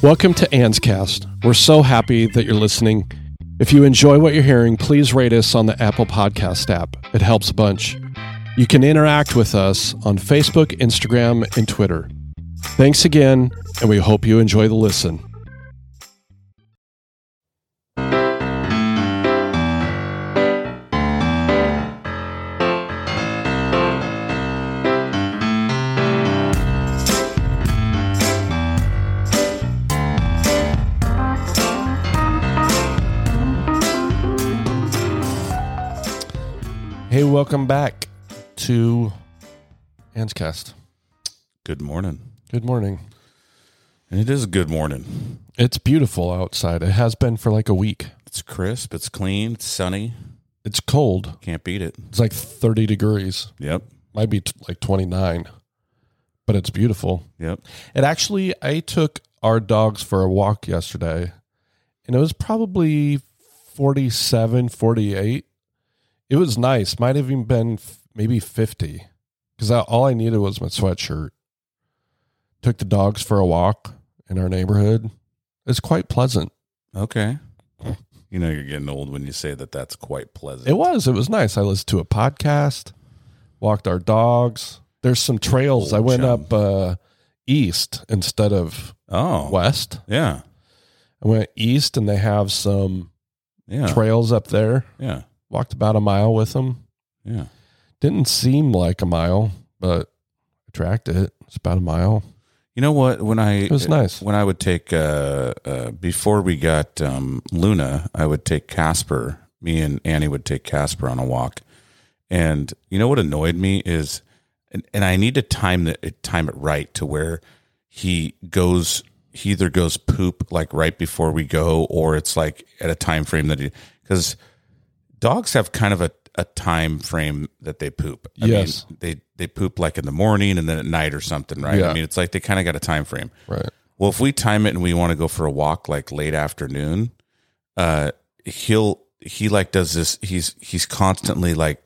Welcome to Anscast. We're so happy that you're listening. If you enjoy what you're hearing, please rate us on the Apple Podcast app. It helps a bunch. You can interact with us on Facebook, Instagram, and Twitter. Thanks again, and we hope you enjoy the listen. Welcome back to Anscast. Good morning. Good morning. And it is a good morning. It's beautiful outside. It has been for like a week. It's crisp, it's clean, it's sunny. It's cold. Can't beat it. It's like 30 degrees. Yep. Might be t- like 29, but it's beautiful. Yep. It actually, I took our dogs for a walk yesterday, and it was probably 47, 48. It was nice. Might have even been f- maybe 50 because all I needed was my sweatshirt. Took the dogs for a walk in our neighborhood. It's quite pleasant. Okay. You know you're getting old when you say that that's quite pleasant. It was. It was nice. I listened to a podcast, walked our dogs. There's some trails. I went chum. up uh, east instead of oh. west. Yeah. I went east, and they have some Yeah. trails up there. yeah. Walked about a mile with them. Yeah. Didn't seem like a mile, but I tracked it. It's about a mile. You know what? When I It was nice. when I would take uh, uh, before we got um, Luna, I would take Casper. Me and Annie would take Casper on a walk, and you know what annoyed me is, and, and I need to time that time it right to where he goes. He either goes poop like right before we go, or it's like at a time frame that he because dogs have kind of a, a time frame that they poop. I Yes. mean, they they poop like in the morning and then at night or something, right? Yeah. I mean, it's like they kind of got a time frame. Right. Well, if we time it and we want to go for a walk like late afternoon, uh, he'll he like does this. He's he's constantly like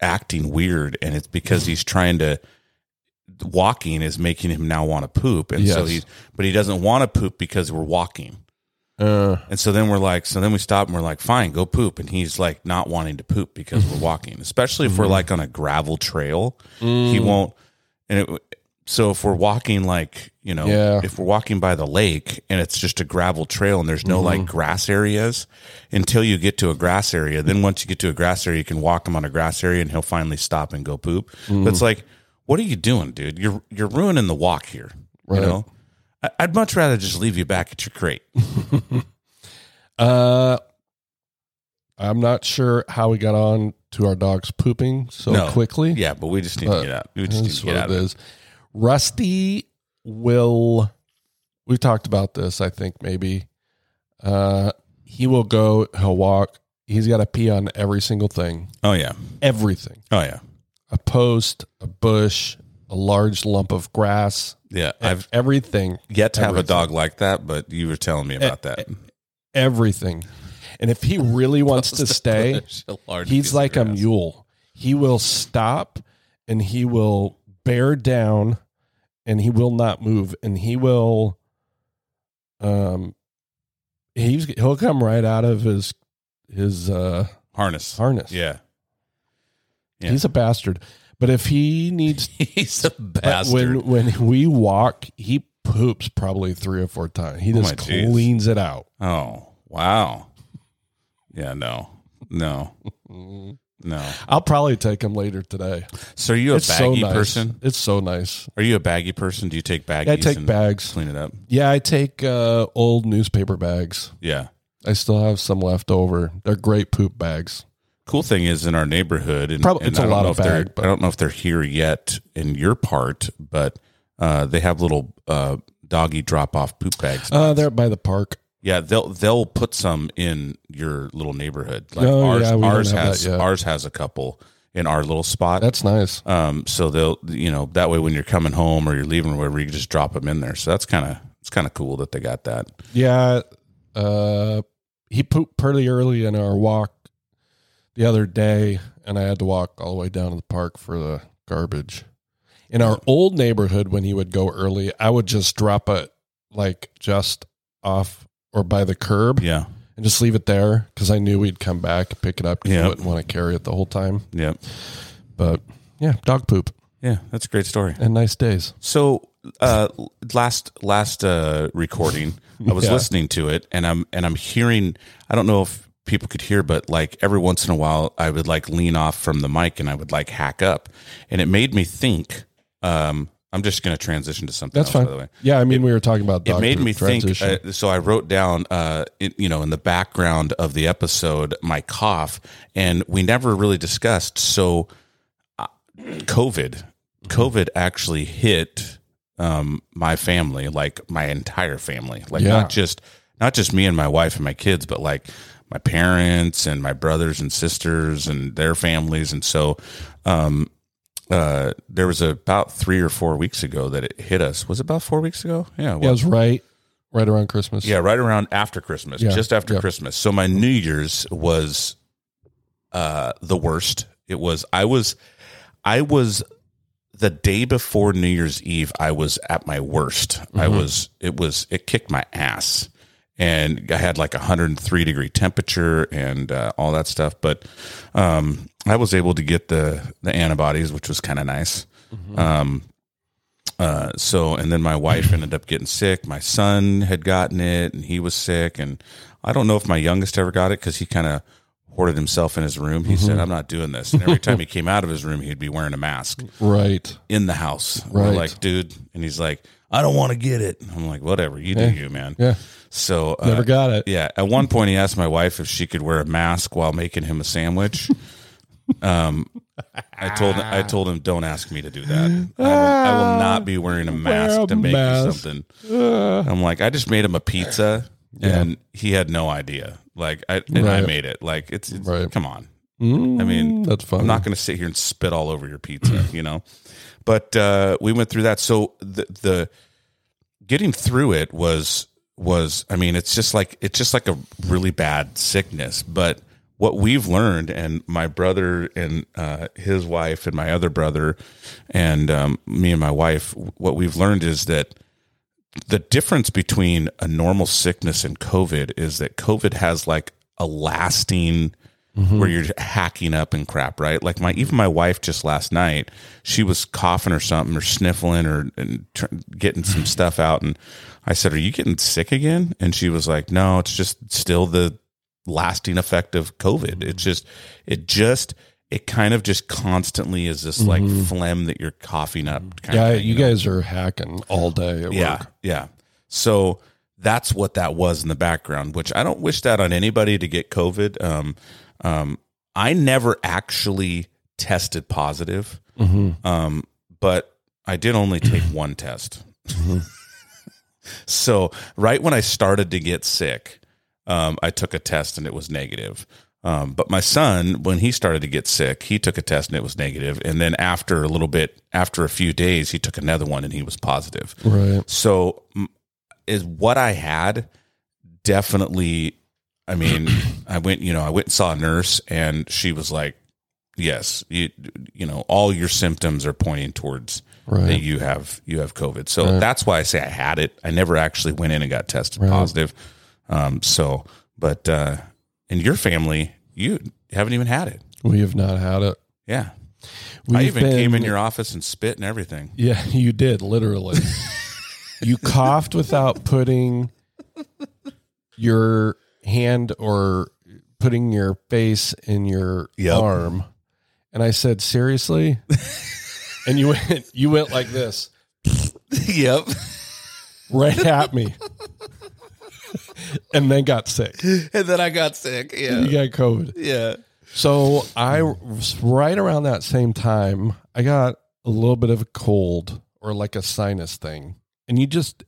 acting weird, and it's because he's trying to. Walking is making him now want to poop, and so Yes. he's but he doesn't want to poop because we're walking. Uh, And so then we're like, so then we stop and we're like, fine, go poop. And he's like not wanting to poop because we're walking, especially if we're Mm-hmm. like on a gravel trail. Mm. He won't. And it, so if we're walking like, you know, Yeah. if we're walking by the lake and it's just a gravel trail and there's no Mm-hmm. like grass areas until you get to a grass area. Then once you get to a grass area, you can walk him on a grass area and he'll finally stop and go poop. Mm-hmm. But it's like, what are you doing, dude? You're, you're ruining the walk here. Right. You know, I'd much rather just leave you back at your crate. uh, I'm not sure how we got on to our dogs pooping so No. quickly. Yeah, but we just need to get out. We just need That's to what get out it of it. is. Rusty will. We talked about this. I think maybe uh, he will go. He'll walk. He's got to pee on every single thing. Oh yeah. Everything. Oh yeah. A post, a bush, a large lump of grass. Yeah. I've everything. yet to have a dog like that, but you were telling me about that. Everything. And if he really wants to stay, he's like a mule. He will stop and he will bear down and he will not move and he will um he's he'll come right out of his his uh harness. harness. Yeah. Yeah. He's a bastard. But if he needs He's a bastard. when when we walk, he poops probably 3 or 4 times. He Oh just cleans it out. oh wow. Yeah. No. No. No. I'll probably take him later today. So are you a it's so baggy nice. person? It's so nice. Are you a baggy person? Do you take baggies? I take bags. Clean it up. Yeah, I take uh, old newspaper bags. Yeah. I still have some left over. They're great poop bags. Cool thing is in our neighborhood, and, Probably- and it's a I don't lot of bag, but- I don't know if they're here yet in your part, but uh, they have little uh, doggy drop off poop bags. Uh, they're by the park. Yeah, they'll they'll put some in your little neighborhood. Like Oh, ours, yeah, ours has ours has a couple in our little spot. That's nice. um, so they'll you know that way when you're coming home or you're leaving or whatever, you can just drop them in there. So that's kind of it's kind of cool that they got that. Yeah. Uh, he pooped pretty early in our walk the other day, and I had to walk all the way down to the park for the garbage. In our old neighborhood, when he would go early, I would just drop it like just off or by the curb Yeah. and just leave it there because I knew we'd come back, pick it up. 'cause Yeah. I wouldn't want to carry it the whole time. Yeah. But yeah, dog poop Yeah. That's a great story. and nice days. So uh, last last uh, recording, I was Yeah. listening to it, and I'm and I'm hearing. I don't know if people could hear, but like every once in a while, I would like lean off from the mic and I would like hack up, and it made me think. Um, I'm just going to transition to something. That's else, fine. By the way, Yeah, I mean, we were talking about it made me think. Uh, so I wrote down, uh, it, you know, in the background of the episode, my cough, and we never really discussed. So, uh, COVID, COVID actually hit um, my family, like my entire family, like Yeah. not just not just me and my wife and my kids, but like my parents and my brothers and sisters and their families, and so. Um, uh, there was about three or four weeks ago that it hit us. Was it about four weeks ago? Yeah, yeah, it was right, right around Christmas. yeah, right around after Christmas, Yeah, just after yeah. Christmas. So my New Year's was uh the worst. It was I was I was the day before New Year's Eve, I was at my worst. I Mm-hmm. was it was it kicked my ass. And I had like a 103 degree temperature and uh, all that stuff. But um, I was able to get the the antibodies, which was kind of nice. Mm-hmm. Um, uh, so, and then my wife ended up getting sick. My son had gotten it, and he was sick. And I don't know if my youngest ever got it because he kind of hoarded himself in his room. He Mm-hmm. said, "I'm not doing this." And every time he came out of his room, he'd be wearing a mask Right. in the house. We're Right. like, dude, and he's like, "I don't want to get it." I'm like, "Whatever, you do you, man." Yeah. So uh, Never got it. yeah. At one point, he asked my wife if she could wear a mask while making him a sandwich. um, I told I told him, "Don't ask me to do that. I will, I will not be wearing a mask a to make mask. you something." I'm like, I just made him a pizza, and he had no idea. Like, I and I made it. Like, it's, it's Right. come on. Mm, I mean, that's fun. I'm not going to sit here and spit all over your pizza, you know. But uh, we went through that. So the the getting through it was was I mean, it's just like it's just like a really bad sickness. But what we've learned, and my brother and uh, his wife, and my other brother, and um, me and my wife, what we've learned is that the difference between a normal sickness and COVID is that COVID has like a lasting Mm-hmm. where you're hacking up and crap, right? Like my even my wife just last night, she was coughing or something or sniffling or and tr- getting some stuff out, and I said, "Are you getting sick again?" And she was like, "No, it's just still the lasting effect of COVID. It's mm. just it just." It kind of just constantly is this like mm-hmm. phlegm that you're coughing up. Mm. Kind yeah, of thing, you know? guys are hacking all day at yeah, work. yeah. So that's what that was in the background, which I don't wish that on anybody to get COVID. Um, um, I never actually tested positive, Mm-hmm. um, but I did only take one test. so right when I started to get sick, um, I took a test and it was negative. Um, but my son, when he started to get sick, he took a test and it was negative. And then after a little bit, after a few days, he took another one and he was positive. Right. So is what I had definitely I mean, I went, you know, I went and saw a nurse and she was like, "Yes, you you know, all your symptoms are pointing towards Right. that you have you have COVID." So that's why I say I had it. I never actually went in and got tested Right. positive. Um so but uh in your family, you haven't even had it. We have not had it. Yeah. I We've even came in your office and spit and everything. Yeah, you did literally. you coughed without putting your hand or putting your face in your Yep. arm, and I said, "Seriously?" and you went, you went like this yep. right at me, and then got sick. And then I got sick. Yeah. You got COVID. Yeah. So I was right around that same time, I got a little bit of a cold or like a sinus thing, and you just.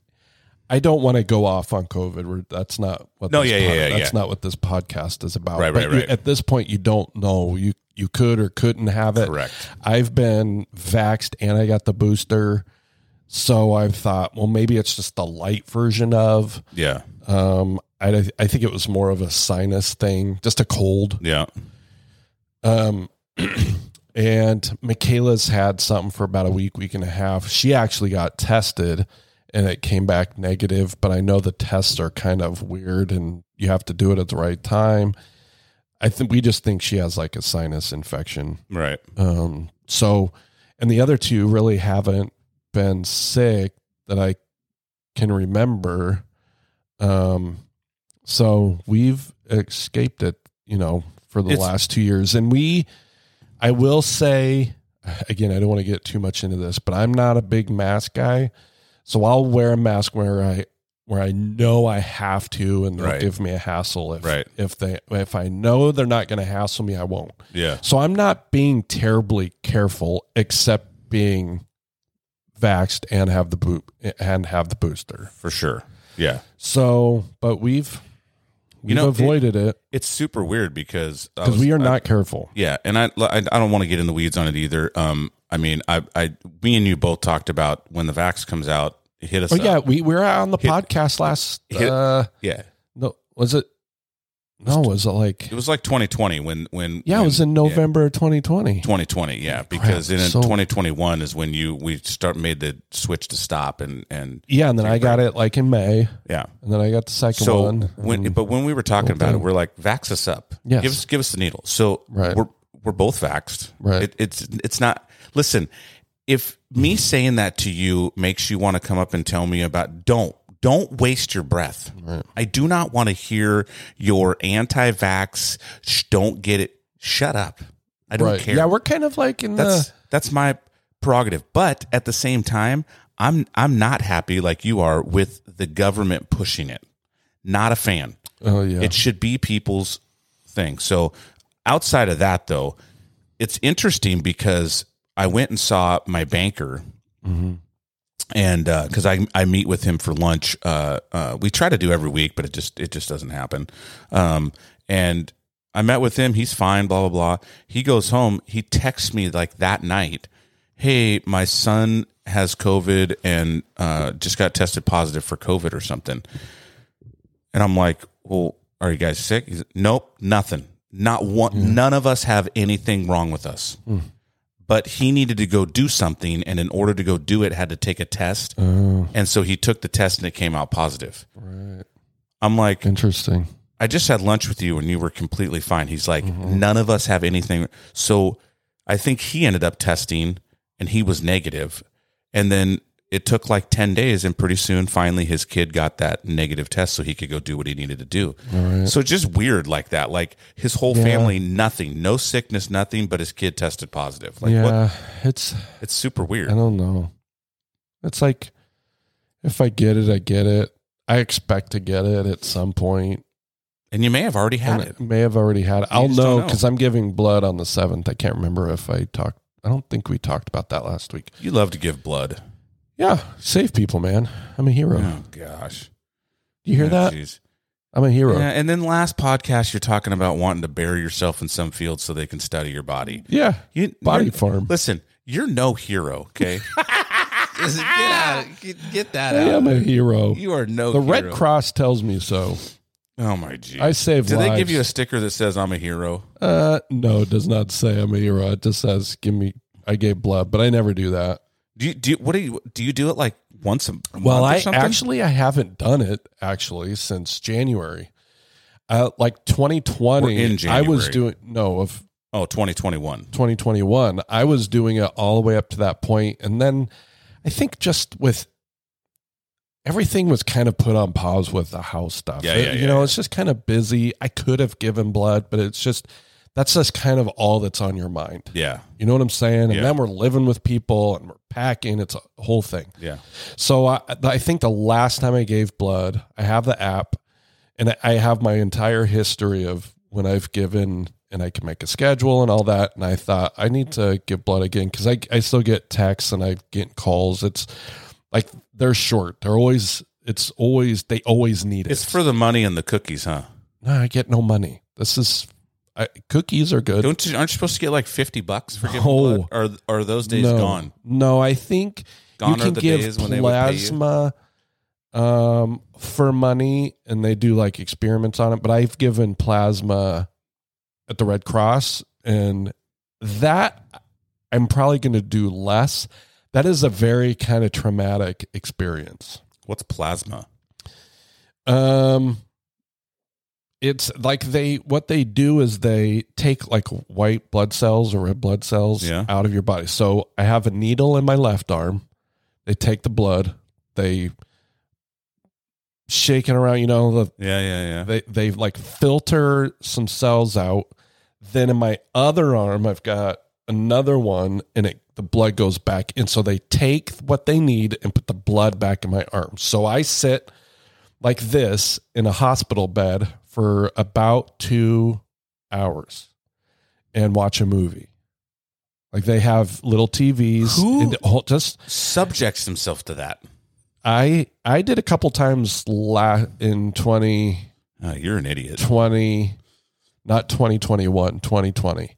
I don't want to go off on COVID. We're, that's not what. No, this yeah, yeah, yeah, That's yeah. not what this podcast is about. Right, But right, you- right. at this point, you don't know. You you could or couldn't have it. Correct. I've been vaxxed and I got the booster, so I've thought, well, maybe it's just the light version of. Yeah. Um, I I think it was more of a sinus thing, just a cold. Yeah. Um, and Michaela's had something for about a week, week and a half. She actually got tested and it came back negative, but I know the tests are kind of weird and you have to do it at the right time. I think we just think she has like a sinus infection. Right. Um, so, and the other two really haven't been sick that I can remember. Um, so we've escaped it, you know, for the It's- last two years. And we, I will say, again, I don't want to get too much into this, but I'm not a big mask guy. So I'll wear a mask where I, where I know I have to, and they'll Right. give me a hassle. If, Right. if they, if I know they're not going to hassle me, I won't. Yeah. So I'm not being terribly careful, except being vaxxed and have the boot and have the booster. For sure. Yeah. So, but we've we've You know, avoided it It's super weird because because we are I- not careful. Yeah, and I, I I don't want to get in the weeds on it either. Um, I mean, I I me and you both talked about when the vax comes out, hit us. Oh up. yeah, we, we were on the Hit- podcast last. hit- uh, yeah. no, was it? No, was it like? It was like 2020 when when Yeah, it was in November 2020. 2020. Yeah, because in so- 2021 is when you we start made the switch to stop and and Yeah, and then I got it like in May, yeah. and then I got the second So one. when but when we were talking about it, we're like, vax us up. Yes. Give us give us the needle. So Right. we're we're both vaxxed. Right. It, it's it's not. Listen, if me saying that to you makes you want to come up and tell me about, don't don't waste your breath. I do not want to hear your anti-vax. Sh- don't get it. Shut up. I don't right. care. Yeah, we're kind of like in That's the. that's my prerogative. But at the same time, I'm I'm not happy like you are with the government pushing it. Not a fan. Oh yeah. It should be people's thing. So outside of that though, it's interesting because I went and saw my banker and because I I meet with him for lunch. Uh, uh, we try to do every week, but it just it just doesn't happen. Um, and I met with him. He's fine. Blah blah blah. He goes home. He texts me like that night. Hey, my son has COVID and uh, just got tested positive for COVID or something. And I'm like, well, are you guys sick? He's nope, nothing. Not one. None of us have anything wrong with us. But he needed to go do something, and in order to go do it, had to take a test. Oh, And so he took the test, and it came out positive. right. I'm like, Interesting. I just had lunch with you, and you were completely fine. He's like, mm-hmm. none of us have anything. So I think he ended up testing, and he was. And then it took like 10 days and pretty soon finally his kid got that negative test so he could go do what he needed to do so just weird like that like his whole Yeah. family nothing no sickness nothing but his kid tested positive like yeah, what it's. it's super weird I don't know. It's like if I get it, I get it. I expect to get it at some point. and you may have already had And it may have already had it. I'll know know. because I'm giving blood on the seventh. I can't remember if I talked. I don't think we talked about that last week. you love to give blood Yeah, save people, man. I'm a hero. oh gosh do You hear that? jeez. I'm a hero. yeah, Yeah, and then last podcast you're talking about wanting to bury yourself in some field so they can study your body you, body farm. listen you're no hero okay Just get out get, get that I out am a hero. you are no The hero. Red Cross tells me so. oh my geez I save do lives. they give you a sticker that says i'm a hero Uh, no, it does not say I'm a hero. It just says give me. I gave blood, but I never do that. Do you do you, what do you do you do it like once a month Well, I something? actually I haven't done it actually since January. Uh, like 2020, We're in I was doing no of oh 2021 2021. I was doing it all the way up to that point, and then I think just with everything was kind of put on pause with the house stuff. Yeah, It- yeah, you yeah, know, yeah. it's just kind of busy. I could have given blood, but it's just that's just kind of all that's on your mind. yeah You know what I'm saying? And Yeah. then we're living with people and we're packing. It's a whole thing. yeah So I, I think the last time I gave blood, I have the app, and I- have my entire history of when I've given, and I can make a schedule and all that. And I thought I need to give blood again because I I still get texts and I get calls. It's like they're short. They're always. It's always they always need it. it's for the money and the cookies huh no, I get no money. This is I, cookies are good. don't you aren't you supposed to get like 50 bucks for giving No. blood or are those days no, gone No, I think Gone you are can the give days when they would pay you? plasma um, for money, and they do like experiments on it. But I've given plasma at the Red Cross, and that I'm probably going to do less. That is a very kind of traumatic experience. What's plasma? Um, it's like they what they do is they take like white blood cells or red blood cells Yeah. out of your body. So I have a needle in my left arm. They take the blood. They shake it around. You know the Yeah, yeah, yeah. they they like filter some cells out. Then in my other arm, I've got another one, and it the blood goes back. And so they take what they need and put the blood back in my arm. So I sit like this in a hospital bed for about two hours and watch a movie. Like they have little TVs. Who- and the just Subjects himself to that. I I did a couple times la- in twenty. Oh, you're an idiot. 20 not 2021 2020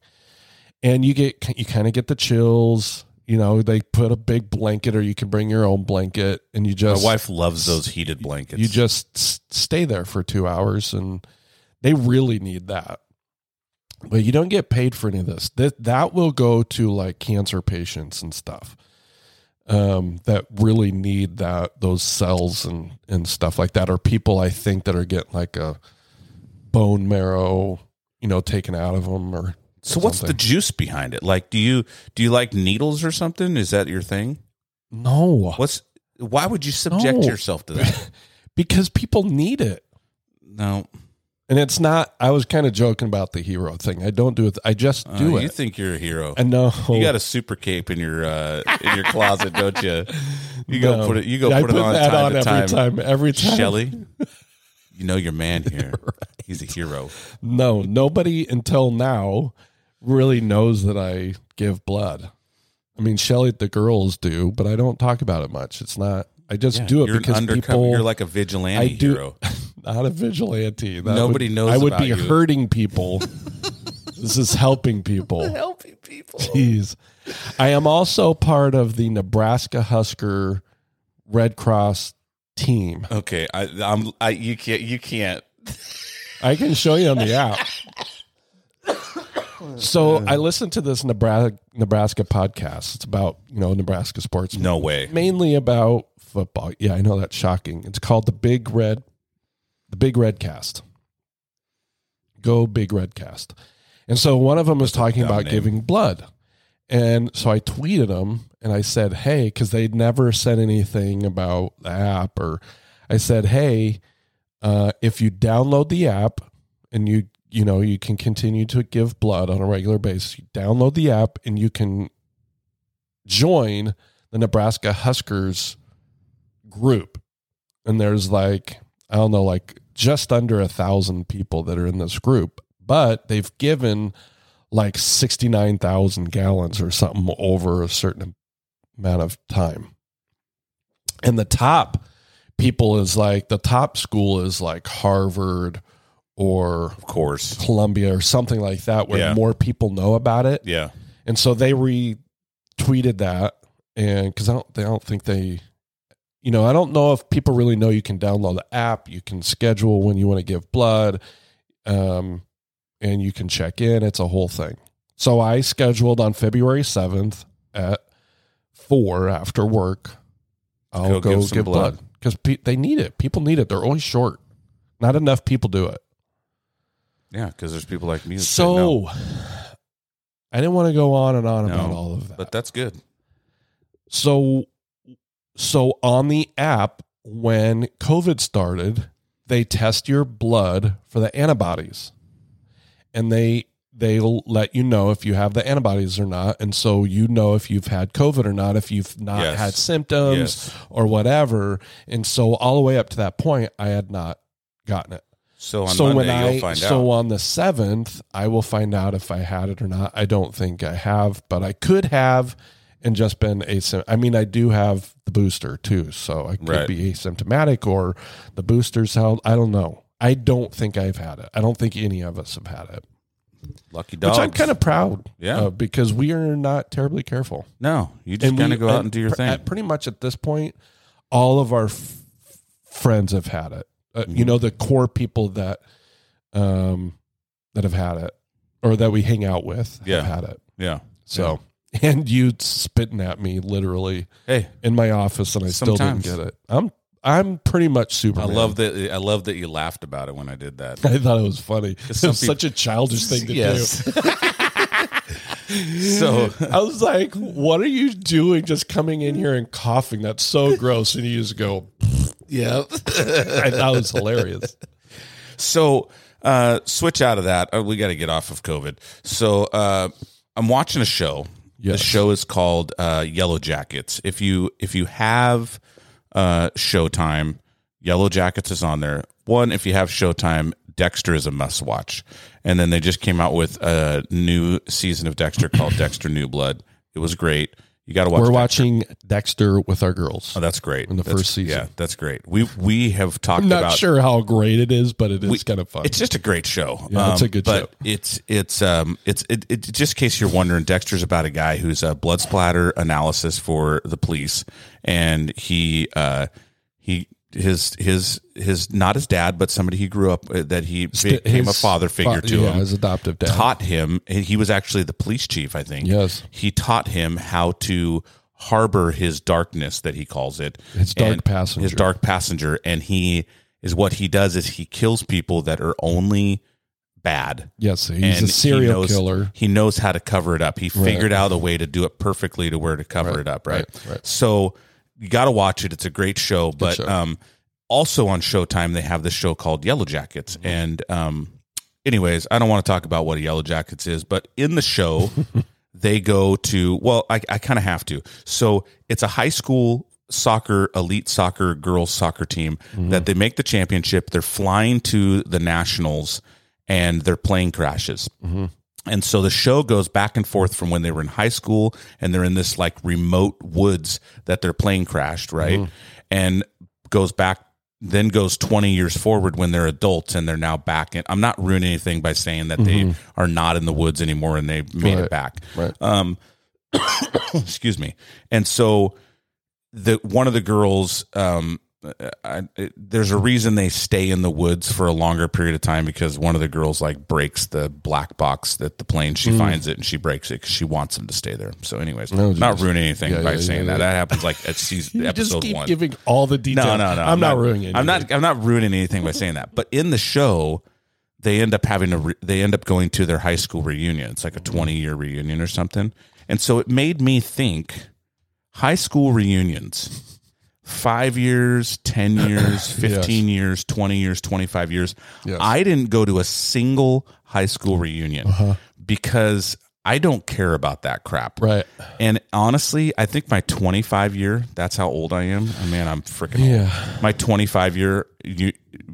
and you get you kind of get the chills you know they put a big blanket or you can bring your own blanket and you just My wife loves those heated blankets. you just stay there for 2 hours and they really need that but you don't get paid for any of this that that will go to like cancer patients and stuff um, that really need that those cells and and stuff like that or people i think that are getting like a bone marrow you know taken out of them or so what's the juice behind it? Like, do you do you like needles or something? Is that your thing? no What's why would you subject No. yourself to that? because people need it No, and it's not i was kind of joking about the hero thing i don't do it i just Uh, do You it think you're a hero? i know You got a super cape in your uh, in your closet, don't you? You go put it. You go I put, it on that time on to every time. time every time Shelly, you know your man here. He's a hero. No, nobody until now really knows that I give blood. I mean, Shelly, the girls do, but I don't talk about it much. It's not. I just do it because undercover. people. You're like a vigilante I do- hero. not a vigilante. That Nobody would- knows I would be you. hurting people. this is helping people. Helping people. Jeez. I am also part of the Nebraska Husker Red Cross team. Okay, I, I'm. I you can't. You can't. I can show you on the app. So I listened to this Nebraska Nebraska podcast. It's about you know Nebraska sports, No way. mainly about football. Yeah, I know that's shocking. It's called the Big Red, the Big Red Cast. Go Big Red Cast. And so one of them was talking about name. giving blood, and so I tweeted them and I said, "Hey," because they'd never said anything about the app, or I said, "Hey, uh, if you download the app and you you know you can continue to give blood on a regular basis, you download the app and you can join the Nebraska Huskers group, and there's like I don't know, like just under a thousand people that are in this group, but they've given like 69,000 gallons or something over a certain amount of time. And the top people is like the top school is like Harvard or Of course. Columbia or something like that where Yeah. more people know about it. Yeah. And so they retweeted that and cuz I don't they don't think they you know, I don't know if people really know you can download the app, you can schedule when you want to give blood. Um and you can check in. It's a whole thing. So I scheduled on February 7th at 4 after work. I'll Go go, give give, blood. blood cuz pe- they need it. People need it. They're always short. Not enough people do it. Yeah. Because there's people like me. Say no. So I didn't want to go on and on No, about all of that. but that's good. So so on the app when COVID started, they test your blood for the antibodies. And they they'll let you know if you have the antibodies or not. And so you know if you've had COVID or not, if you've not Yes. had symptoms Yes. or whatever. And so all the way up to that point, I had not gotten it So on so Monday when I so out. on the seventh, I will find out if I had it or not. I don't think I have, but I could have and just been asym. I mean, I do have the booster too, so I could Right. be asymptomatic or the booster's held. I don't know. I don't think I've had it. I don't think any of us have had it, Lucky dogs. which I'm kind of proud. Yeah. of because we are not terribly careful. no. You just kind of go out and and do your pr- thing. at- pretty much at this point, all of our f- friends have had it. Uh, You Mhm. know, the core people that um that have had it or that we hang out with Yeah. have had it. yeah. So, and you spitting at me literally Hey, in my office, and I still didn't get it. I'm I'm pretty much super I love that. I love that you laughed about it when I did that. I thought it was funny. It was such a childish thing to Yes. do. so I was like, "What are you doing? Just coming in here and coughing? That's so gross." And you just go, yeah. I thought it was hilarious. So uh, switch out of that. Uh, we got to get off of COVID. So uh, I'm watching a show. The show is called uh, Yellow Jackets. If you if you have uh, Showtime, Yellow Jackets is on there. One, if you have Showtime, Dexter is a must watch. And then they just came out with a new season of Dexter called Dexter New Blood. It was great. You got to watch. We're Dexter. watching Dexter with our girls. Oh, that's great. in the That's- first season. Yeah, that's great. We we have talked I'm not about sure how great it is, but it is kind of fun. It's just a great show. Yeah, it's a good but show. It's it's um it's it, it just in case you're wondering, Dexter's about a guy who's a blood splatter analysis for the police, and he uh he his his his not his dad, but somebody he grew up with, that he became a father figure fa- to yeah, him. his adoptive dad. Taught him. He was actually the police chief, I think. Yes. He taught him how to harbor his darkness that he calls it His dark passenger. his dark passenger and he is what he does is he kills people that are only bad yes, he's and a serial he knows, killer. he knows how to cover it up he figured out a way to do it perfectly to where to cover it up right, right, right. so you got to watch it. It's a great show but show. um also on showtime they have this show called yellow jackets. Mm-hmm. and um anyways i don't want to talk about what a yellow jackets is but in the show they go to well i, I kind of have to. So it's a high school soccer elite soccer girls soccer team that they make the championship. They're flying to the nationals and their plane crashes and so the show goes back and forth from when they were in high school and they're in this like remote woods that their plane crashed, right? And goes back, then goes 20 years forward when they're adults and they're now back in. I'm not ruining anything by saying that they are not in the woods anymore and they made Right. it back. Right. Um, excuse me. And so the one of the girls, um, I, it, there's a reason they stay in the woods for a longer period of time because one of the girls like breaks the black box that the plane she mm. finds it and she breaks it because she wants them to stay there. So, anyways, Oh, not geez. ruining anything Yeah, by yeah, saying yeah, that. That happens like at season You just episode keep one. giving all the details. No, no, no. I'm, not, ruining anything. I'm not. I'm not ruining anything by saying that. But in the show, they end up having a. Re, they end up going to their high school reunion. It's like a mm-hmm. 20 year reunion or something. And so it made me think: high school reunions, five years, 10 years, 15 years, 20 years, 25 years. Yes. I didn't go to a single high school reunion Uh-huh. because I don't care about that crap. Right. And honestly, I think my 25 year, that's how old I am. I mean, I'm freaking old. Yeah. My 25 year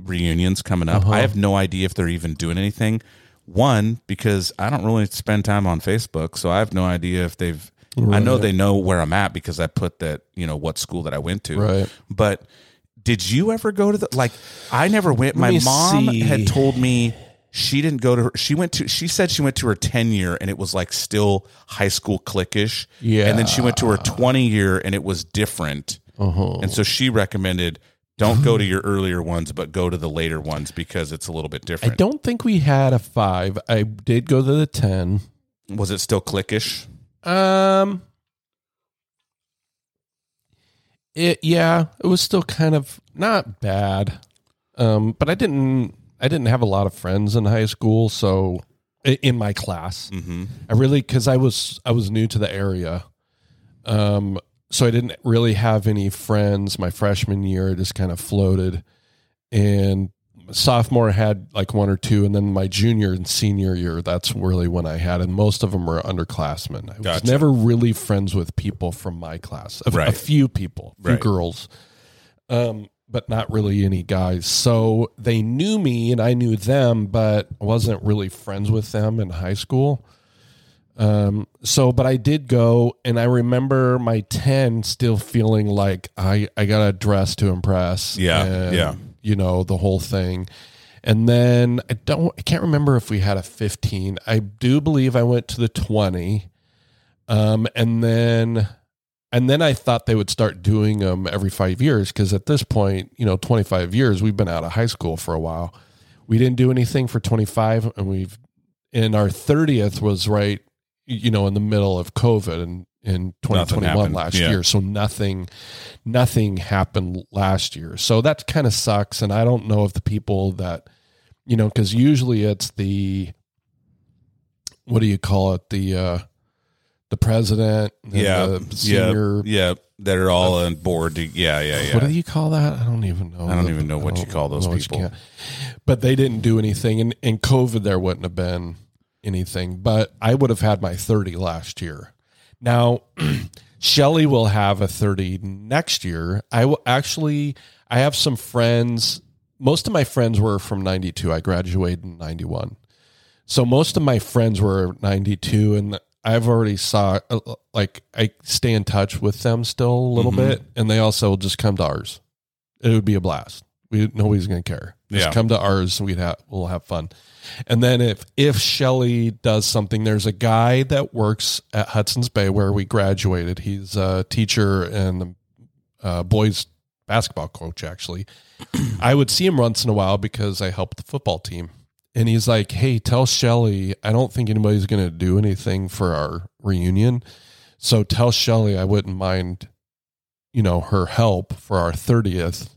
reunions coming up. Uh-huh. I have no idea if they're even doing anything. One, because I don't really spend time on Facebook, so I have no idea if they've I know they know where I'm at because I put that, you know, what school that I went to. Right. But did you ever go to the like I never went my mom see. had told me she didn't go to her she went to she said she went to her 10 year and it was like still high school cliquish Yeah. and then she went to her 20 year and it was different Uh-huh. and so she recommended don't go to your earlier ones but go to the later ones because it's a little bit different. I don't think we had a five. I did go to the ten. was it still cliquish Um. It yeah, it was still kind of not bad. Um, but I didn't I didn't have a lot of friends in high school, so in my class. mm-hmm. I really cuz I was I was new to the area. Um so I didn't really have any friends my freshman year, just kind of floated. And sophomore had like one or two and then my junior and senior year that's really when I had and most of them were underclassmen. I was never really friends with people from my class. A, a few people, a few Right. girls. Um but not really any guys. So they knew me and I knew them, but I wasn't really friends with them in high school. Um, so, but I did go, and I remember my 10 still feeling like I, I got to dress to impress. Yeah, and, yeah. You know, the whole thing. And then I don't, I can't remember if we had a 15. I do believe I went to the 20. Um, and then, and then I thought they would start doing them every five years because at this point, you know, 25 years, we've been out of high school for a while. We didn't do anything for 25, and we've, and our 30th was right, you know, in the middle of COVID. And in 2021 last Yeah. year. So nothing, nothing happened last year. So that kind of sucks. And I don't know if the people that, you know, because usually it's the, what do you call it? The, uh, the president, and Yeah, the senior. yeah, yeah, that are all on board. To, yeah, yeah, yeah. What do you call that? I don't even know. I don't even know what you call those know what you people. But they didn't do anything. And in COVID, there wouldn't have been anything. But I would have had my 30 last year. Now, Shelly will have a 30 next year. I will actually, I have some friends. Most of my friends were from 92. I graduated in 91. So most of my friends were 92 and I've already saw uh, like I stay in touch with them still a little Mhm. bit and they also just come to ours. It would be a blast. We nobody's going to care. Just Yeah. come to ours we'd have we'll have fun. And then if if Shelly does something there's a guy that works at Hudson's Bay where we graduated. He's a teacher and uh, boys basketball coach actually. I would see him once in a while because I helped the football team. And he's like, "Hey, tell Shelly, I don't think anybody's going to do anything for our reunion. So tell Shelly I wouldn't mind, you know, her help for our 30th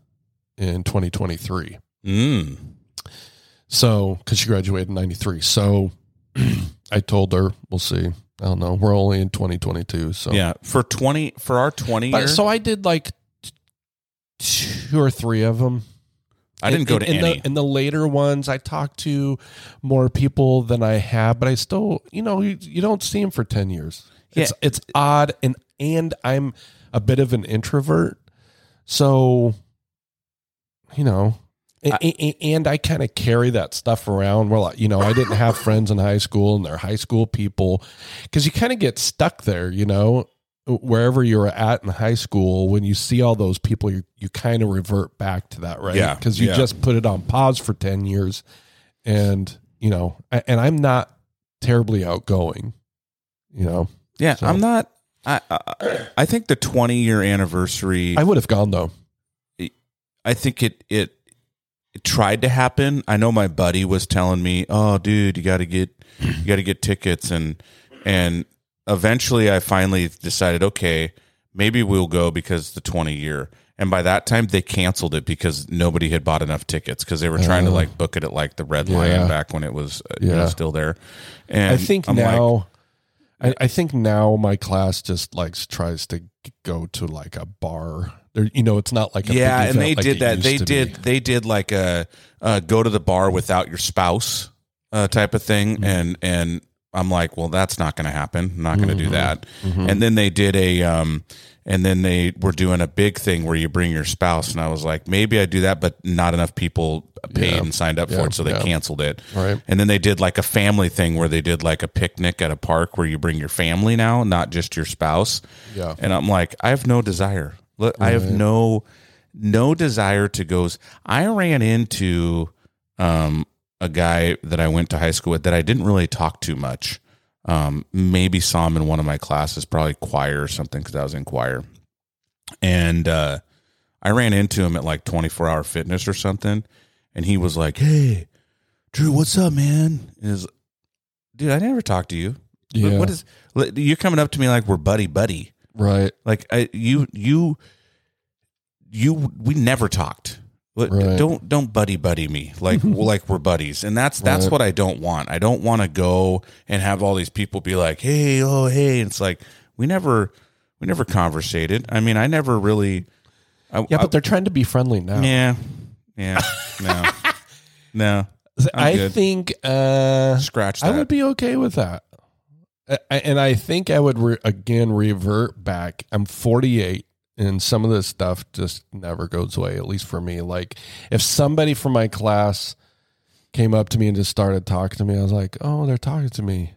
in 2023." Mm. So, cuz she graduated in 93. So I told her, we'll see. I don't know. We're only in 2022, so Yeah, for twenty for our twenty But, so I did like two or three of them. I didn't go to in any. The, in the later ones, I talked to more people than I have, but I still, you know, you, you don't see them for ten years. It's it's odd, and and I'm a bit of an introvert, so you know. I- and I kind of carry that stuff around. Well, you know, I didn't have friends in high school, and they're high school people, because you kind of get stuck there. You know, wherever you're at in high school, when you see all those people, you you kind of revert back to that, right? Yeah, because you yeah. just put it on pause for ten years, and you know, and I'm not terribly outgoing. You know, yeah, so- I'm not. I, I I think the twenty year anniversary. I would have gone though. I think it it tried to happen. I know my buddy was telling me, "Oh, dude, you got to get you got to get tickets," and and eventually, I finally decided, okay, maybe we'll go because the twenty year. And by that time, they canceled it because nobody had bought enough tickets because they were trying to Oh. like book it at like the Red Yeah. Lion back when it was uh, you know, still there. And I think I'm like, now, I, I think now my class just likes tries to go to like a bar. There, you know, it's not like a big yeah, and they like did that. They did. be. They did like a uh, go to the bar without your spouse uh, type of thing, Mm-hmm. and and I'm like, well, that's not going to happen. I'm not going to do Mhm. that. Mhm. And then they did a, um, and then they were doing a big thing where you bring your spouse, and I was like, maybe I do that, but not enough people paid Yeah. and signed up Yeah, for it, so they yeah. canceled it. right. And then they did like a family thing where they did like a picnic at a park where you bring your family now, not just your spouse. Yeah. And I'm like, I have no desire. Look, I have no no desire to go. I ran into um, a guy that I went to high school with that I didn't really talk to much. Um, maybe saw him in one of my classes, probably choir or something, because I was in choir. And uh, I ran into him at like 24 Hour Fitness or something, and he was like, "Hey, Drew, what's up, man?" Is dude, I never talked to you. Yeah. what is you're coming up to me like we're buddy buddy? Right. Like I, you, you, you. We never talked. Right. Don't don't buddy buddy me like like we're buddies, and that's that's Right. what I don't want. I don't want to go and have all these people be like, hey, oh, hey. And it's like we never we never conversated. I mean, I never really. I, Yeah, I- but they're trying to be friendly now. yeah, yeah, no, no. I'm I good. think uh, Scratch that. I would be okay with that. And I think I would re- again revert back. I'm 48, and some of this stuff just never goes away. At least for me. Like if somebody from my class came up to me and just started talking to me, I was like, "Oh, they're talking to me."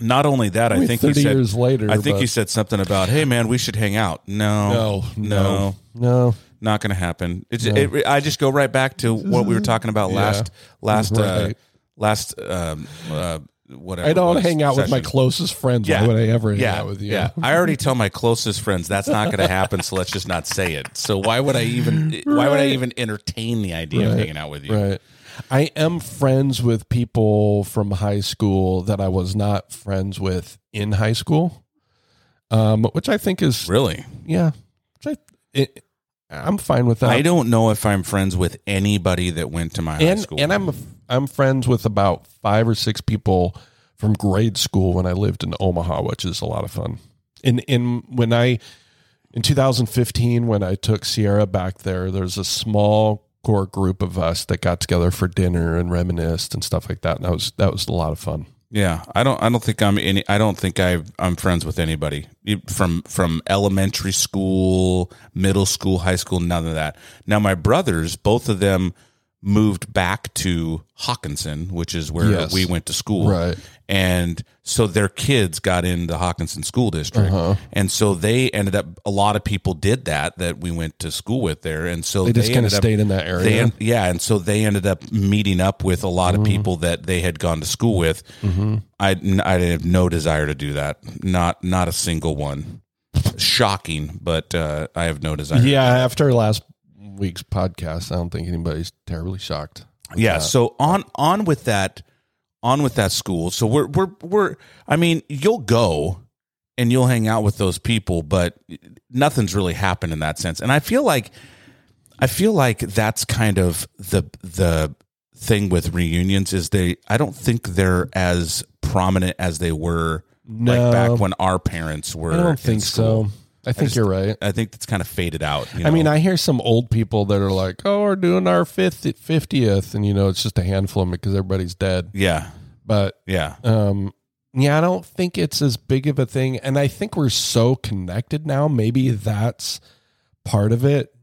Not only that, I mean, think he 30 said. years later. I think but he said something about, "Hey, man, we should hang out." No, no, no, no. not going to happen. It's, No. it, I just go right back to what we were talking about Yeah. last last uh, last um, uh, whatever. I don't hang out with my closest friends. Yeah. Why would I ever hang Yeah, out with you? yeah. I already tell my closest friends that's not going to happen, so let's just not say it. So why would I even why would I even entertain the idea of hanging out with you? Right. I am friends with people from high school that I was not friends with in high school. um, which I think is Really? yeah. Which I, it, I'm fine with that. I don't know if I'm friends with anybody that went to my high school. and I'm I'm friends with about five or six people from grade school when I lived in Omaha, which is a lot of fun. In in when I in 2015 when I took Sierra back there, there's a small core group of us that got together for dinner and reminisced and stuff like that. And that was that was a lot of fun. Yeah, I don't. I don't think I'm any. I don't think I I'm friends with anybody from from elementary school, middle school, high school. None of that. Now my brothers, both of them, moved back to Hawkinson, which is where Yes. we went to school. Right. And so their kids got in the Hawkinson school district, Uh-huh. and so they ended up. A lot of people did that that we went to school with there, and so They just kind ended of up- stayed in that area. they yeah, and so they ended up meeting up with a lot of people that they had gone to school with. I I have no desire to do that. Not not a single one. Shocking, but uh, I have no desire. yeah, after last week's podcast, I don't think anybody's terribly shocked. yeah. Uh, so on on with that, on with that school. So we're we're we're. I mean, you'll go and you'll hang out with those people, but nothing's really happened in that sense. And I feel like I feel like that's kind of the the thing with reunions is they I don't think they're as prominent as they were No. like back when our parents were. I don't in think school. so. I think just- you're right. I think it's kind of faded out. you I mean. I hear some old people that are like, "Oh, we're doing our fifth fiftieth, and you know, it's just a handful of them because everybody's dead. yeah, But yeah, um, yeah, I don't think it's as big of a thing, and I think we're so connected now. Maybe that's part of it,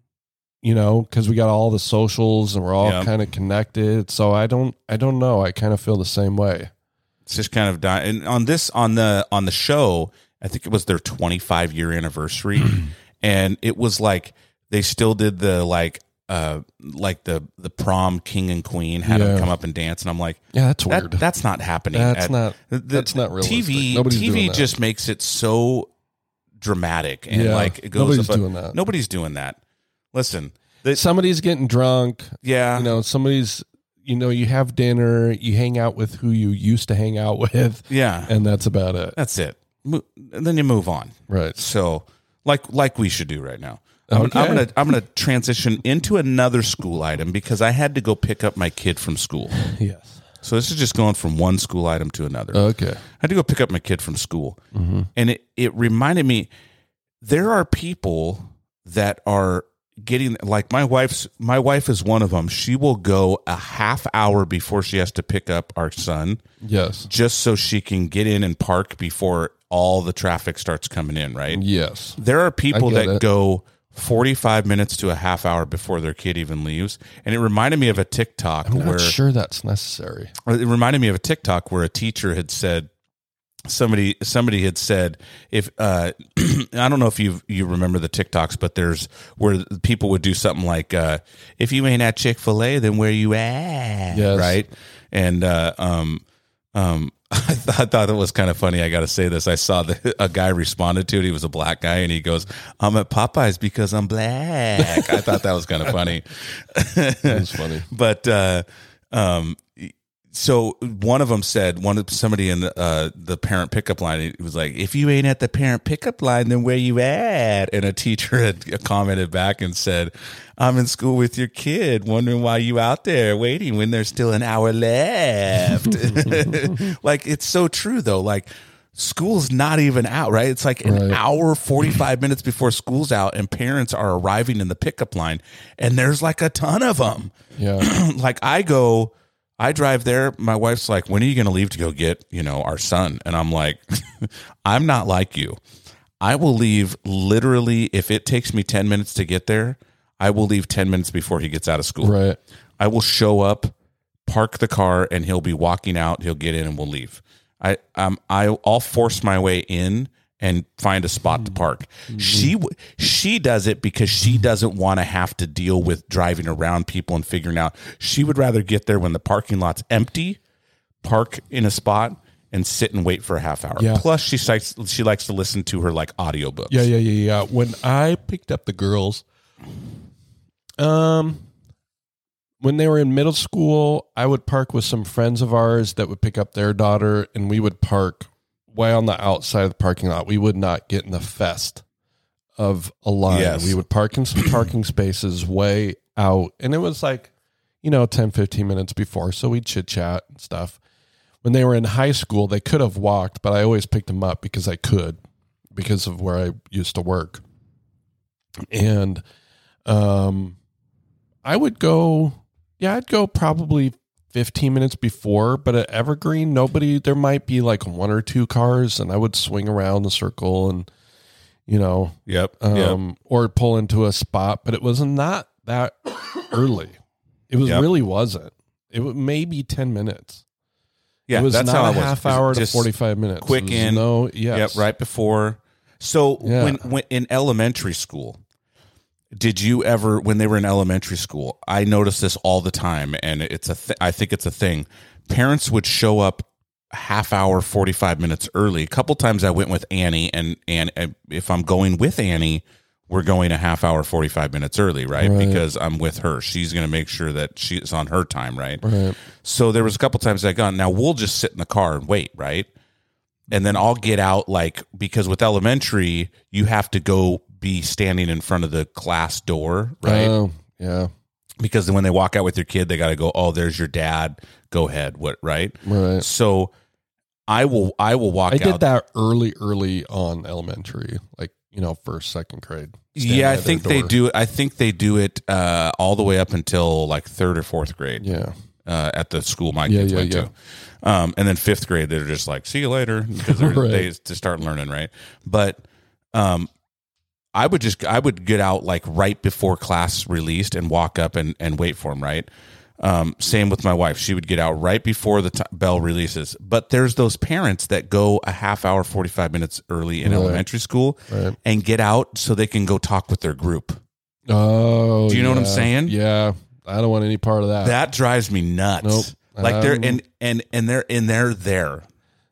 you know, because we got all the socials and we're all Yeah. kind of connected. So I don't, I don't know. I kind of feel the same way. it's just kind of dying. And on this on the on the show, I think it was their 25 year anniversary, and it was like they still did the like uh like the the prom king and queen had them come up and dance, and I'm like. Yeah, that's That, weird. that's not happening. That's at- not- that's not realistic. TV. Nobody's doing TV that. just makes it so dramatic and Yeah, like it goes. nobody's above- doing that. Nobody's doing that. Listen, the, Somebody's getting drunk. yeah, you know somebody's you know you have dinner you hang out with who you used to hang out with yeah, and that's about it that's it. Then you move on. right So, like like we should do right now. I'm, Okay. I'm gonna I'm gonna transition into another school item because I had to go pick up my kid from school. yes So this is just going from one school item to another. okay I had to go pick up my kid from school, mm-hmm. and it it reminded me there are people that are getting like my wife's my wife is one of them. She will go a half hour before she has to pick up our son yes just so she can get in and park before all the traffic starts coming in, right? yes There are people that it. go 45 minutes to a half hour before their kid even leaves. And it reminded me of a TikTok where i'm where not sure that's necessary it reminded me of a TikTok where a teacher had said somebody somebody had said if uh I don't know if you you remember the TikToks but there's where people would do something like uh if you ain't at Chick-fil-A then where you at Yes. right and uh um um I, th- I thought it was kind of funny. I got to say this. I saw that a guy responded to it. He was a black guy, and he goes, "I'm at Popeyes because I'm black." I thought that was kind of funny. that's funny but uh, um, so one of them said one of somebody in the uh, the parent pickup line it was like if you ain't at the parent pickup line then where you at? And a teacher had commented back and said i'm in school with your kid wondering why you out there waiting when there's still an hour left. Like it's so true though. Like school's not even out right? It's like an Right. hour 45 minutes before school's out and parents are arriving in the pickup line and there's like a ton of them yeah. Like I go, I drive there. My wife's like, "When are you going to leave to go get you know our son?" And I'm like, "I'm not like you. I will leave literally if it takes me ten minutes to get there. I will leave ten minutes before he gets out of school. right I will show up, park the car, and he'll be walking out. He'll get in, and we'll leave. I um I I'll force my way in and find a spot to park. She she does it because she doesn't want to have to deal with driving around people and figuring out. She would rather get there when the parking lot's empty, park in a spot and sit and wait for a half hour. Yeah. Plus she likes she likes to listen to her like audiobooks. yeah yeah yeah yeah when i picked up the girls um when they were in middle school i would park with some friends of ours that would pick up their daughter and we would park way on the outside of the parking lot. We would not get in the fest of a line. Yes. We would park in some parking spaces way out. And it was like, you know, 10, 15 minutes before. So we'd chit chat and stuff. When they were in high school, they could have walked, but I always picked them up because I could, because of where I used to work. And um, I would go, yeah, I'd go probably 15 minutes before, but at Evergreen, nobody, there might be like one or two cars, and I would swing around the circle and, you know, Yep. yep. um, or pull into a spot, but it was not that early. It was Yep. really wasn't. It was maybe 10 minutes. Yeah. it was that's not how a half hour to 45 minutes. quick in. No, yes. Yep. Right before. So Yeah. when, when in elementary school, did you ever when they were in elementary school? I noticed this all the time, and it's a. Th- I think it's a thing. Parents would show up a half hour, forty five minutes early. A couple times I went with Annie, and and uh, if I'm going with Annie, we're going a half hour, forty five minutes early, right? Right. Because I'm with her. She's going to make sure that she's on her time, right? Right. So there was a couple times I gone. Now we'll just sit in the car and wait, right? And then I'll get out like because with elementary you have to go be standing in front of the class door, right? Oh, yeah. because when they walk out with your kid, they got to go. Oh, there's your dad. Go ahead. What? Right. Right. So I will. I will walk I out. did that early, early on elementary, like, you know, first, second grade. Stand Yeah, I think they do. I think they do it uh, all the way up until like third or fourth grade. Yeah. uh, at the school my kids yeah, went yeah. to. Um, and then fifth grade, they're just like, see you later because they're, Right. they to start learning, right? But um, I would just I would get out like right before class released and walk up and, and wait for them, right? Um, same with my wife; she would get out right before the t- bell releases. But there's those parents that go a half hour, forty five minutes early in Right. elementary school Right. and get out so they can go talk with their group. Oh, Do you know what I'm saying? Yeah. I don't want any part of that. that drives me nuts. Nope. Like they're Um, and and and they're and they're there.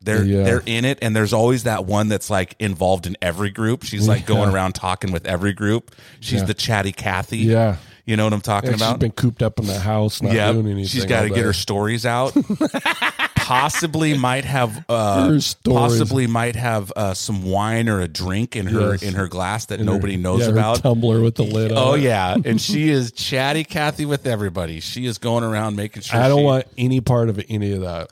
They're Yeah. they're in it, and there's always that one that's like involved in every group. She's like going around talking with every group. She's Yeah. the chatty Kathy. yeah. you know what I'm talking Yeah, she's about. been cooped up in the house, not yeah, doing anything. she's got to get her stories out. possibly might have uh, possibly might have uh, some wine or a drink in her Yes. in her glass that In her- nobody knows yeah, her about. tumbler with the lid. Oh on yeah, and she is chatty Kathy with everybody. She is going around making sure. I don't she- want any part of any of that.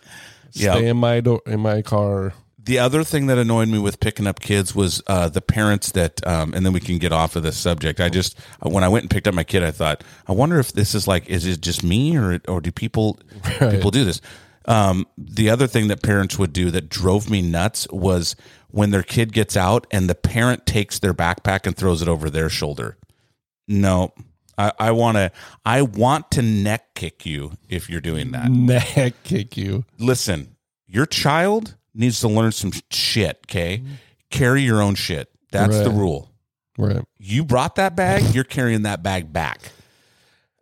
Stay in my door, in my car. The other thing that annoyed me with picking up kids was uh, the parents that, um, and then we can get off of this subject. I just when I went and picked up my kid, I thought, I wonder if this is like, is it just me or or do people Right. people do this? Um, the other thing that parents would do that drove me nuts was when their kid gets out and the parent takes their backpack and throws it over their shoulder. No, I, I want to. I want to neck kick you if you're doing that. Neck kick you. listen, your child needs to learn some shit, okay? Carry your own shit. That's the rule. Right. You brought that bag, you're carrying that bag back.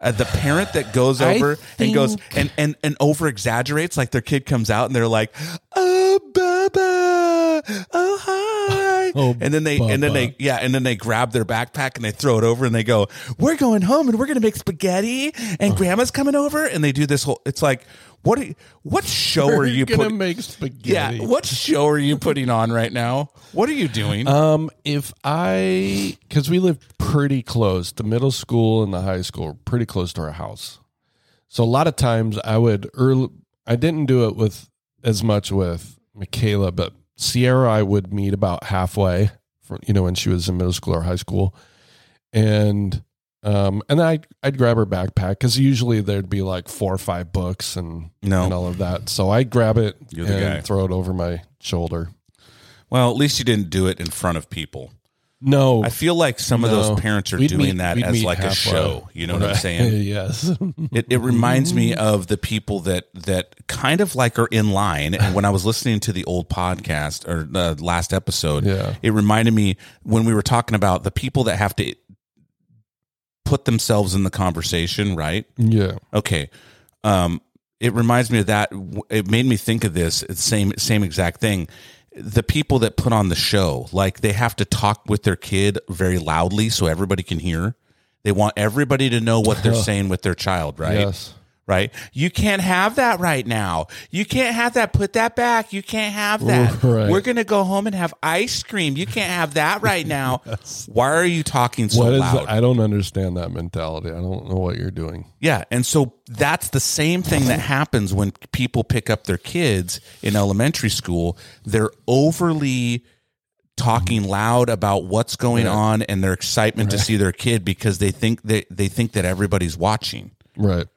Uh, the parent that goes over and goes and and and over exaggerates like their kid comes out and they're like, "Oh, Baba, oh hi," Oh, and then they and then they yeah, and then they grab their backpack and they throw it over and they go, "We're going home and we're gonna make spaghetti and Grandma's coming over," and they do this whole. It's like, what? Are what show are you gonna putting? make spaghetti? Yeah, what show are you putting on right now? What are you doing? Um, if I, because we live pretty close, the middle school and the high school are pretty close to our house. So a lot of times I would early, I didn't do it with as much with Michaela, but Sierra, I would meet about halfway for, you know, when she was in middle school or high school. And, um, and I, I'd grab her backpack because usually there'd be like four or five books and, No. and all of that. So I'd grab it You're and throw it over my shoulder. well, at least you didn't do it in front of people. No, I feel like some of those parents are We'd doing meet- that as like a show. You know what I'm saying? yes. It, it reminds me of the people that that kind of like are in line. And when I was listening to the old podcast or the last episode, Yeah. it reminded me when we were talking about the people that have to put themselves in the conversation, right? yeah. Okay. Um, it reminds me of that. It made me think of this It's same same exact thing. The people that put on the show, like they have to talk with their kid very loudly so everybody can hear. They want everybody to know what they're saying with their child, right? Yes. Right? You can't have that right now. You can't have that. Put that back. You can't have that. Right. We're going to go home and have ice cream. You can't have that right now. Why are you talking so What is? loud? I don't understand that mentality. I don't know what you're doing. Yeah. And so that's the same thing that happens when people pick up their kids in elementary school. They're overly talking loud about what's going Right. on and their excitement to see their kid because they think that they think that everybody's watching. Right.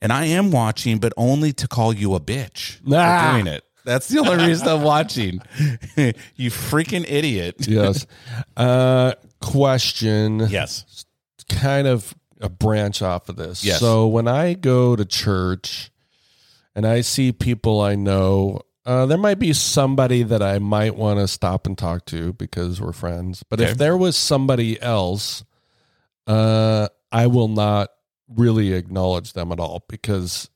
And I am watching, but only to call you a bitch Ah. for doing it. That's the only reason I'm watching. you freaking idiot. Yes. uh, question. Yes. kind of a branch off of this. Yes. So when I go to church and I see people I know, uh, there might be somebody that I might want to stop and talk to because we're friends. But Okay. if there was somebody else, uh, I will not really acknowledge them at all because,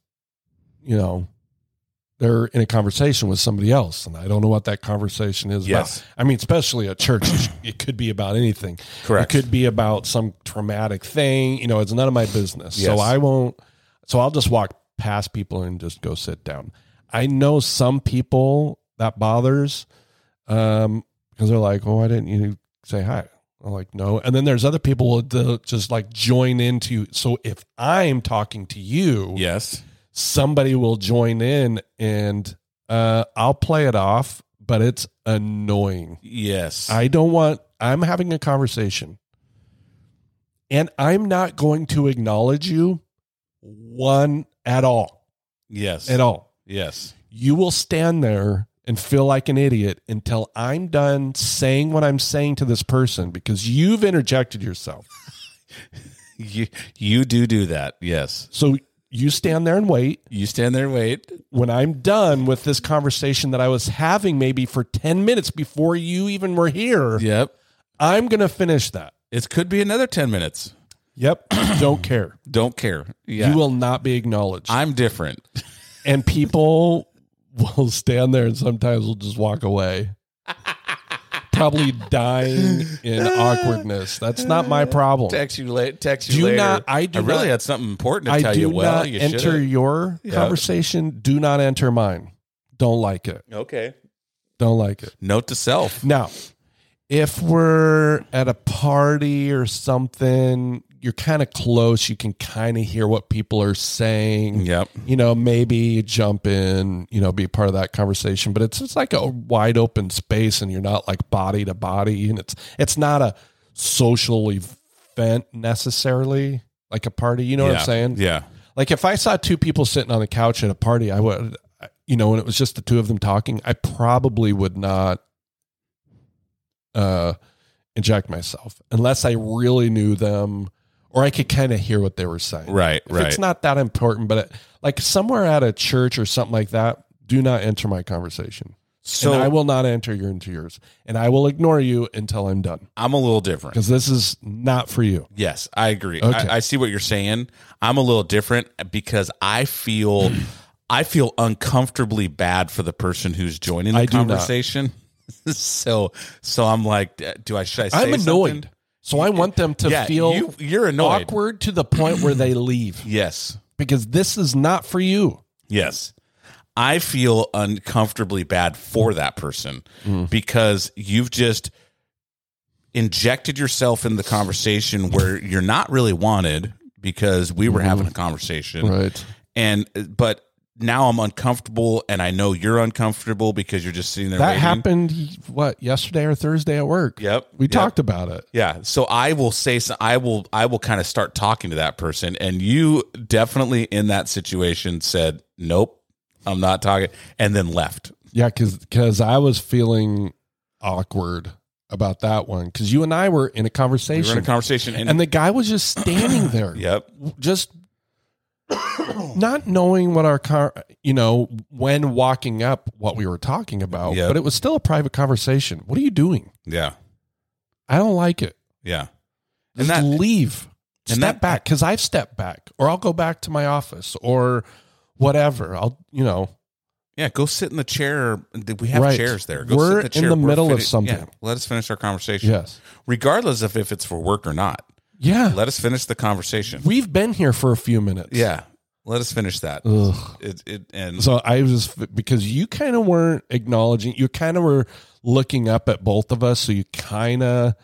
you know, they're in a conversation with somebody else, and I don't know what that conversation is Yes. about. I mean, especially at church, it could be about anything. Correct. It could be about some traumatic thing. You know, it's none of my business. So I won't. So I'll just walk past people and just go sit down. I know some people that bothers um, because they're like, "Oh, I didn't you say hi?" I'm like, "No." And then there's other people that just like join into. So if I'm talking to you, Yes. somebody will join in, and uh, I'll play it off, but it's annoying. Yes. I don't want, I'm having a conversation and I'm not going to acknowledge you one at all. yes. At all. Yes. You will stand there and feel like an idiot until I'm done saying what I'm saying to this person because you've interjected yourself. You you do do that. Yes. So you stand there and wait. You stand there and wait. When I'm done with this conversation that I was having maybe for 10 minutes before you even were here, Yep. I'm going to finish that. It could be another 10 minutes. Yep. Don't care. Don't care. Yeah. You will not be acknowledged. I'm different. and people will stand there and sometimes will just walk away probably dying in awkwardness that's not my problem text you late. Text you Do later. not- I do really not- had something important to i tell do you. Well, not you enter should've. your Yeah. conversation do not enter mine don't like it Okay. don't like it Note to self. now if we're at a party or something you're kind of close you can kind of hear what people are saying Yep. you know, maybe you jump in, you know, be part of that conversation, but it's it's like a wide open space and you're not like body to body and it's it's not a social event necessarily like a party, you know what. I'm saying? Yeah. Like if I saw two people sitting on the couch at a party, I would you know, when it was just the two of them talking, I probably would not uh inject myself unless I really knew them or I could kind of hear what they were saying. Right. If right. it's not that important, but it, like somewhere at a church or something like that, do not enter my conversation. so and I will not enter your into yours, and I will ignore you until I'm done I'm a little different. because this is not for you. Yes, I agree. Okay. I, I see what you're saying. I'm a little different because I feel I feel uncomfortably bad for the person who's joining the I conversation. so so I'm like, do I should I say I'm annoyed, something? So I want them to yeah, feel you, you're annoyed. awkward to the point where they leave Yes, because this is not for you. yes. I feel uncomfortably bad for that person mm. because you've just injected yourself in the conversation where you're not really wanted because we were mm-hmm. having a conversation Right. and but now I'm uncomfortable and I know you're uncomfortable because you're just sitting there That waiting. happened what yesterday or Thursday at work. Yep. We Yep. talked about it. Yeah. So I will say so I will I will kind of start talking to that person and you definitely in that situation said, "Nope, I'm not talking," and then left. Yeah, because because I was feeling awkward about that one because you and I were in a We conversation, were in a conversation and, and the guy was just standing there, yep. just not knowing what our car, you know, when walking up what we were talking about. Yep. But it was still a private conversation. What are you doing? Yeah. I don't like it. Yeah. Just And that leave. and Step that- back because I've stepped back, or I'll go back to my office, or whatever. I'll, you know, yeah, go sit in the chair. We have Right. chairs there. Go We're sit in chair. the We're middle of something. Yeah, let us finish our conversation. yes, Regardless of if it's for work or not. Yeah. Let us finish the conversation. We've been here for a few minutes. Yeah. let us finish that. Ugh. It, it and So I was because you kind of weren't acknowledging. You kind of were looking up at both of us. So you kind of.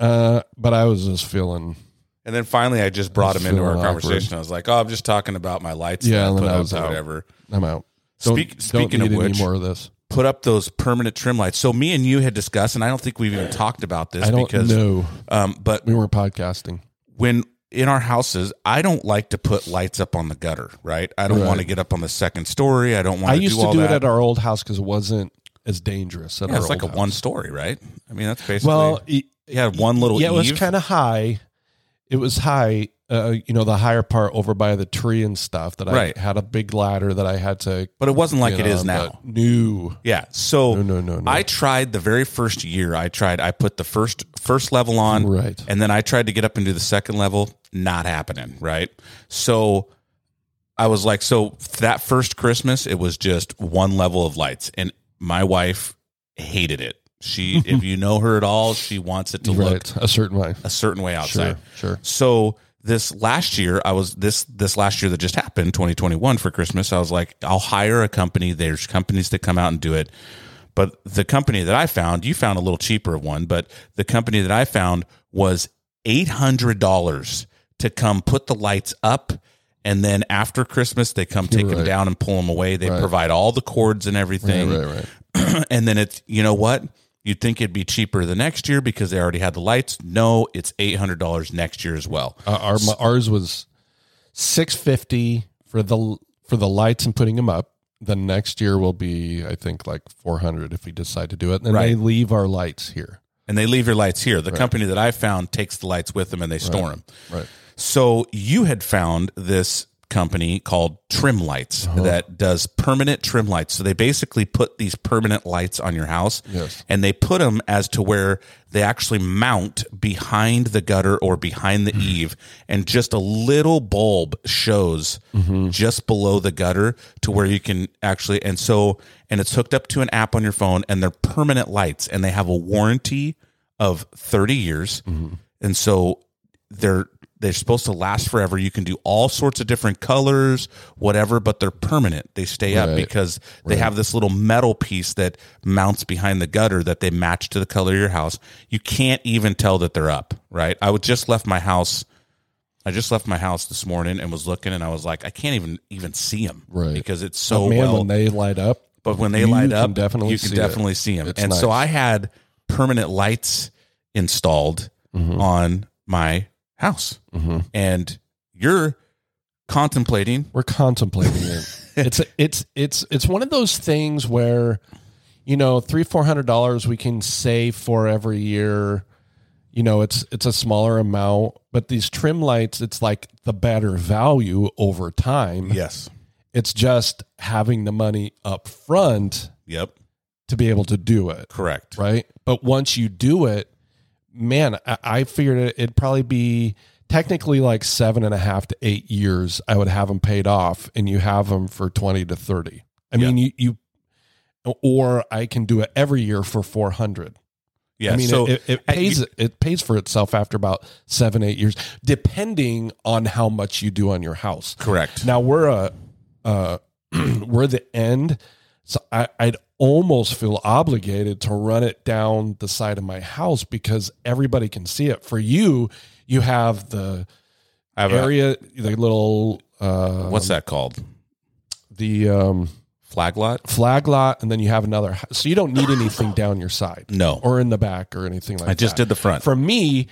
Uh, but I was just feeling. and then finally, I just brought him into our feeling awkward. conversation. I was like, "Oh, I'm just talking about my lights. Yeah, that I and then put I up was or out. whatever." I'm out. Don't, Speak- don't speaking need of any which, more of this. Put up those permanent trim lights. So me and you had discussed, and I don't think we've even talked about this I don't because, know. um, but We were podcasting. when in our houses, I don't like to put lights up on the gutter. Right? I don't Right. want to get up on the second story. I don't want I used do to all do that. it at our old house because it wasn't as dangerous. At yeah, our it's like a house. one story, right? I mean, that's basically Well, it, you had one little yeah, it was eave. kind of high. It was high. Uh, you know, the higher part over by the tree and stuff. That Right. I had a big ladder that I had to. but it wasn't like it is now. new Yeah. So no, no, no, no. I tried the very first year. I tried. I put the first first level on, Right. and then I tried to get up into the second level. Not happening. Right. So I was like, so that first Christmas, it was just one level of lights, and my wife hated it. She, if you know her at all, she wants it to look. A certain way. a certain way outside. Sure, sure. So this last year, I was this this last year that just happened, 2021 for Christmas. I was like, I'll hire a company. There's companies that come out and do it, but the company that I found, you found a little cheaper one, but the company that I found was eight hundred dollars to come put the lights up. And then after Christmas, they come take them down and pull them away. They Right. provide all the cords and everything Right, right, right. and then it's you know what you'd think it'd be cheaper the next year because they already had the lights no it's $800 next year as well Uh, our ours was six fifty for the for the lights and putting them up. The next year will be, I think, like four hundred if we decide to do it. And then they leave our lights here. and they leave your lights here the company that i found takes the lights with them and they store them Right. so you had found this company called trim lights uh-huh. that does permanent trim lights. So they basically put these permanent lights on your house Yes. and they put them as to where they actually mount behind the gutter or behind the hmm. eave. And just a little bulb shows mm-hmm. just below the gutter to where you can actually and so and it's hooked up to an app on your phone and they're permanent lights and they have a warranty of 30 years. Mm-hmm. And so they're they're supposed to last forever. You can do all sorts of different colors, whatever, but they're permanent. They stay up Right. because they have this little metal piece that mounts behind the gutter that they match to the color of your house. You can't even tell that they're up, right? I would just left my house. I just left my house this morning and was looking, and I was like, I can't even even see them, Right. Because it's so Oh, man, well. when they light up, but when they light up, definitely you can see definitely it. see them. It's and so. I had permanent lights installed Mm-hmm. on my house, and you're contemplating. we're contemplating it. It's it's it's it's one of those things where, you know, three four hundred dollars we can save for every year. You know, it's it's a smaller amount, but these trim lights, it's like the better value over time. Yes. It's just having the money up front Yep. to be able to do it, Correct. right? But once you do it, man, I, I figured it, it'd probably be technically like seven and a half to eight years. I would have them paid off, and you have them for twenty to thirty. I mean, you you, or I can do it every year for four hundred. Yeah. I mean, so it, it, pays you- it pays for itself after about seven eight years, depending on how much you do on your house. correct. Now we're a uh, we're the end, so I, I'd almost feel obligated to run it down the side of my house because everybody can see it. For you, you have the have a, area, the little uh, what's that called? the um, Flag lot? flag lot, and then you have another. So you don't need anything down your side No. or in the back or anything like that. I just did the front. For me,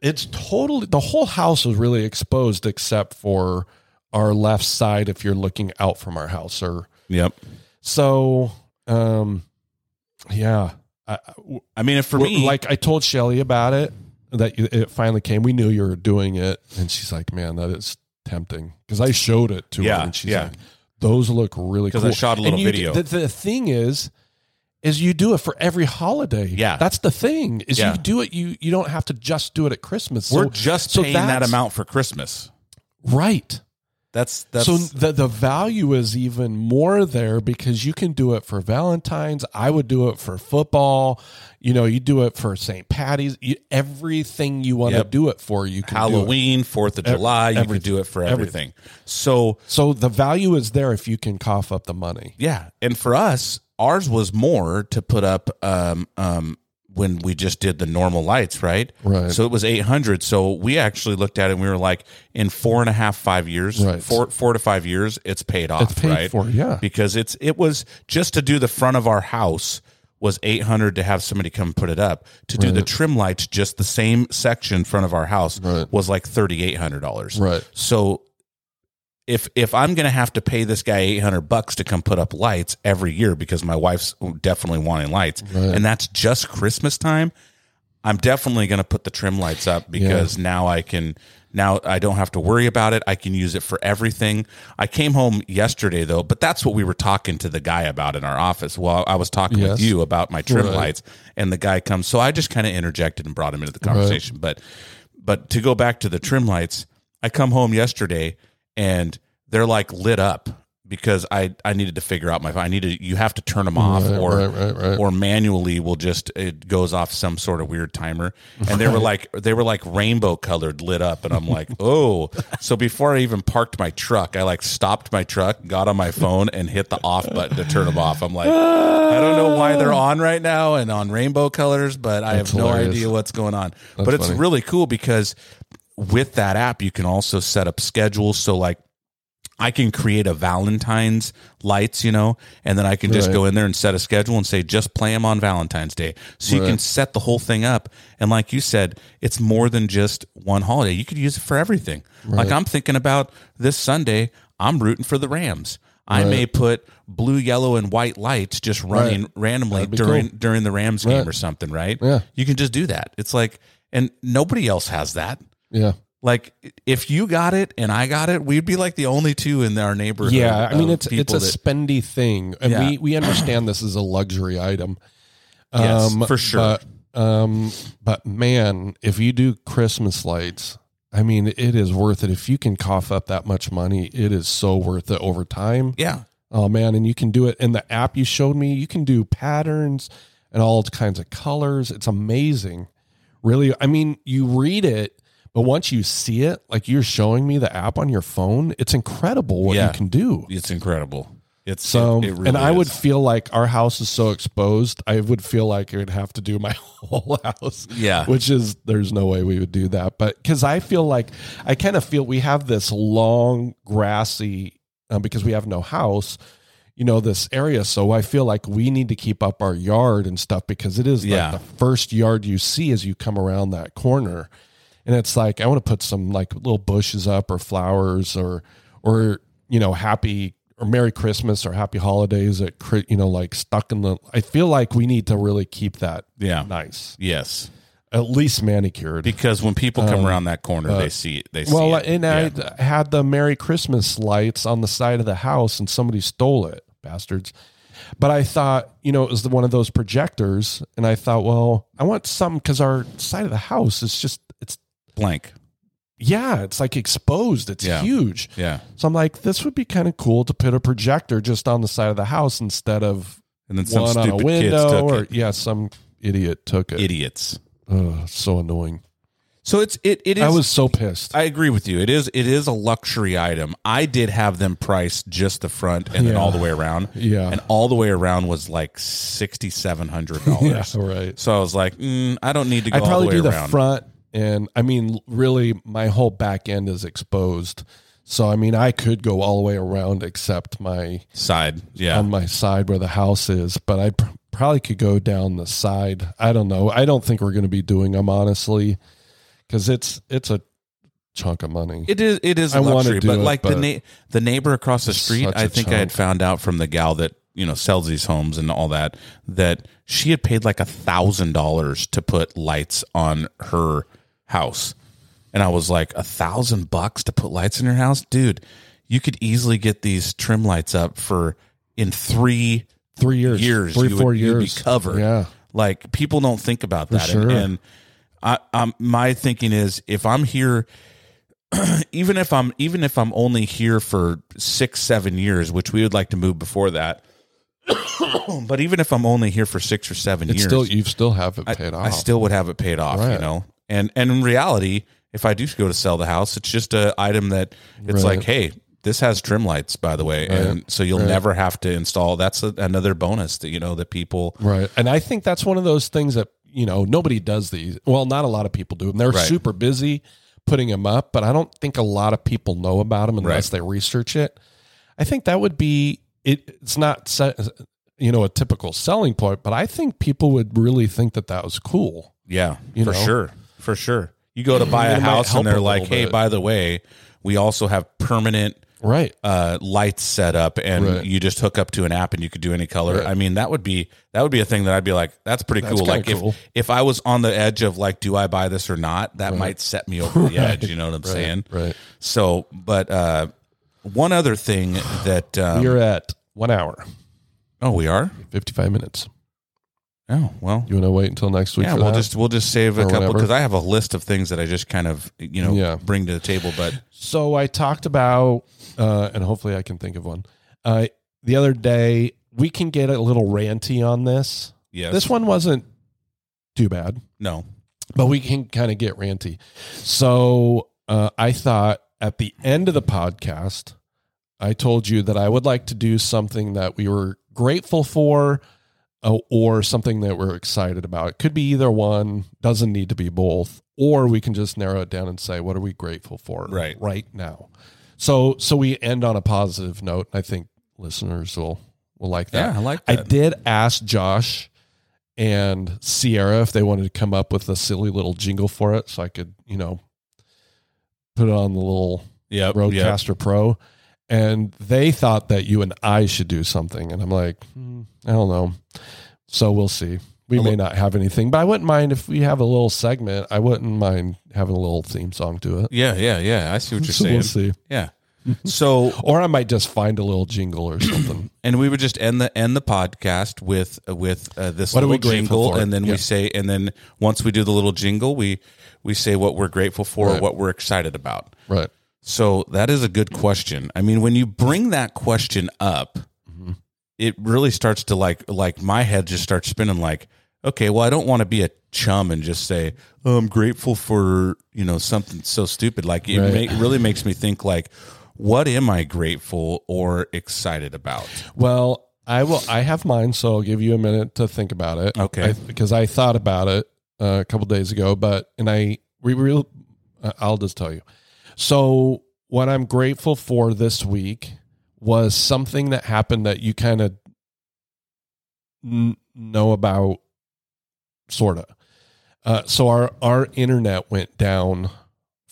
it's totally the whole house is really exposed except for our left side if you're looking out from our house or Yep. so um yeah I, I- mean, if for me, like i told shelly about it that you- it finally came we knew you were doing it and she's like man that is tempting because i showed it to Yeah, her and she's yeah. like those look really cool I shot a little you- video. the, the thing is is you do it for every holiday Yeah. that's the thing is Yeah. you do it you you don't have to just do it at christmas we're So- just so paying that amount for Christmas. right That's that's so the the value is even more there because you can do it for Valentine's. I would do it for football. You know, you do it for St. Patty's. You, everything you want Yep. to do it for, you can do it. Halloween, Fourth of July. You can do it for everything. So So the value is there if you can cough up the money. yeah, and for us, ours was more to put up um um when we just did the normal lights, right? Right. So it was eight hundred. So we actually looked at it and we were like, in four and a half, five years, Right. four four to five years, it's paid off, It's paid right? for, yeah. Because it's it was just to do the front of our house was 800 to have somebody come put it up to do the trim lights just the same section in front of our house Right. was like $3800 Right. so if if I'm going to have to pay this guy 800 bucks to come put up lights every year because my wife's definitely wanting lights and that's just Christmas time, I'm definitely going to put the trim lights up because now I can now I don't have to worry about it. I can use it for everything. I came home yesterday though, but that's what we were talking to the guy about in our office. Well, I was talking Yes. with you about my trim Right. lights and the guy comes. So I just kind of interjected and brought him into the conversation. But but to go back to the trim lights, I come home yesterday and they're like lit up because I I needed to figure out my I needed you have to turn them off Right, or right, right, or manually will just it goes off some sort of weird timer. And they were like they were like rainbow colored lit up and I'm like oh. So before I even parked my truck I like stopped my truck got on my phone and hit the off button to turn them off. I'm like I don't know why they're on right now and on rainbow colors but I That's have no idea what's going on. But it's funny. really cool because with that app you can also set up schedules so like I can create a Valentine's lights, you know, and then I can just Right. go in there and set a schedule and say, just play them on Valentine's Day. So you can set the whole thing up. And like you said, it's more than just one holiday. You could use it for everything. Like I'm thinking about this Sunday, I'm rooting for the Rams. I may put blue, yellow, and white lights just running randomly during cool. during the Rams game Right. or something, right? Yeah. You can just do that. It's like, and nobody else has that. Yeah. Like if you got it and I got it, we'd be like the only two in our neighborhood. Yeah, I mean it's it's a that- spendy thing, and Yeah. we we understand this is a luxury item. Yes, for sure. But, um, but man, if you do Christmas lights, I mean, it is worth it. If you can cough up that much money, it is so worth it over time. yeah, Oh man, and you can do it in the app you showed me. You can do patterns and all kinds of colors. It's amazing. Really, I mean, you read it, but once you see it, like you're showing me the app on your phone, it's incredible what Yeah. you can do. it's incredible. It's So, it- it really and I would feel like our house is so exposed. I would feel like I would have to do my whole house. Yeah. Which is, there's no way we would do that. But because I feel like, I kind of feel we have this long, grassy, um, because we have no house, you know, this area. So I feel like we need to keep up our yard and stuff because it is Yeah. like the first yard you see as you come around that corner. And it's like, I want to put some like little bushes up or flowers or, or, you know, happy or Merry Christmas or Happy Holidays at you know like stuck in the. I feel like we need to really keep that yeah, nice, yes, at least manicured. because when people come around that corner, they see it. They see Um, uh, well, it. and Yeah. I had the Merry Christmas lights on the side of the house, and somebody stole it, bastards. But I thought, you know, it was the, one of those projectors, and I thought, well, I want some because our side of the house is just, it's blank. yeah, it's like exposed. It's Yeah. huge. Yeah, So I'm like, this would be kind of cool to put a projector just on the side of the house instead of and then some one on a stupid kids window took or it. yeah, some idiot took it. Idiots. Ugh, so annoying. So it's it it is. I was so pissed. I agree with you. It is it is a luxury item. I did have them priced just the front and then all the way around. Yeah. and all the way around was like sixty seven hundred dollars. yeah, right. So I was like, mm, I don't need to go I all probably the way do the around. front, and I mean, really, my whole back end is exposed. So I mean, I could go all the way around except my side. Yeah, on my side where the house is, but I pr- probably could go down the side. I don't know. I don't think we're going to be doing them honestly, because it's it's a chunk of money. It is it is a luxury, but it, like the but na- the neighbor across the street, I think I had found out from the gal that you know sells these homes and all that that she had paid like a thousand dollars to put lights on her house, and I was like a thousand bucks to put lights in your house, dude. You could easily get these trim lights up for in three Three years, years, three four would, you'd years, be covered. Yeah, Like people don't think about that, sure. and, and I, um, my thinking is if I'm here, even if I'm even if I'm only here for six seven years, which we would like to move before that. but even if I'm only here for six or seven It's years, still you still have it paid I off. I still would have it paid off, you know. And and in reality, if I do go to sell the house, it's just a item that it's Right. like, hey, this has trim lights, by the way, and so you'll Right. never have to install. That's a, another bonus that you know that people. Right. And I think that's one of those things that, you know, nobody does these. Well, not a lot of people do them. They're Right. super busy putting them up, but I don't think a lot of people know about them unless they research it. I think that would be it it's not you know a typical selling point, but I think people would really think that that was cool. Yeah, You for know? sure, for sure. You go to buy a It might house help and they're like, little hey, bit. by the way, we also have permanent Right. uh, lights set up, and Right. you just hook up to an app and you could do any color. Right. I mean, that would be that would be a thing that I'd be like, that's pretty That's cool. kinda Like if cool. if I was on the edge of like, do I buy this or not? That might set me over the edge. You know what I'm saying? Right. So, but uh, one other thing that um, We're at one hour, oh, we are. fifty five minutes. Oh well, You want to wait until next week? yeah. for We'll that? just we'll just save a couple because I have a list of things that I just kind of you know Yeah. bring to the table. But So I talked about, uh, and hopefully I can think of one. Uh, the other day, we can get a little ranty on this. yes, This one wasn't too bad, no, but we can kind of get ranty. So uh, I thought at the end of the podcast, I told you that I would like to do something that we were grateful for Oh, or something that we're excited about. It could be either one, doesn't need to be both, or we can just narrow it down and say, what are we grateful for Right. right now? So so we end on a positive note. I think listeners will will like that. yeah, I like I did ask Josh and Sierra if they wanted to come up with a silly little jingle for it so I could, you know, put it on the little Yep, yep. RodeCaster Pro. And they thought that you and I should do something. And I'm like, hmm, I don't know. So we'll see. We may not have anything, but I wouldn't mind if we have a little segment. I wouldn't mind having a little theme song to it. Yeah, yeah, yeah. I see what you're So saying. we'll see. Yeah. So, Or I might just find a little jingle or something. and we would just end the end the podcast with with uh, this What are we little grateful jingle, for? and then Yeah. we say, and then once we do the little jingle, we we say what we're grateful for, Right. what we're excited about. right. So that is a good question. I mean, when you bring that question up, Mm-hmm. it really starts to like like my head just starts spinning. Like, okay, well, I don't want to be a chum and just say oh, I'm grateful for you know something so stupid. Like it Right. ma- really makes me think like, what am I grateful or excited about? Well, I will. I have mine, so I'll give you a minute to think about it. Okay. Because I thought about it uh, a couple days ago, but and I we real. uh, I'll just tell you. So what I'm grateful for this week was something that happened that you kind of n- know about, sort of. Uh, so our our internet went down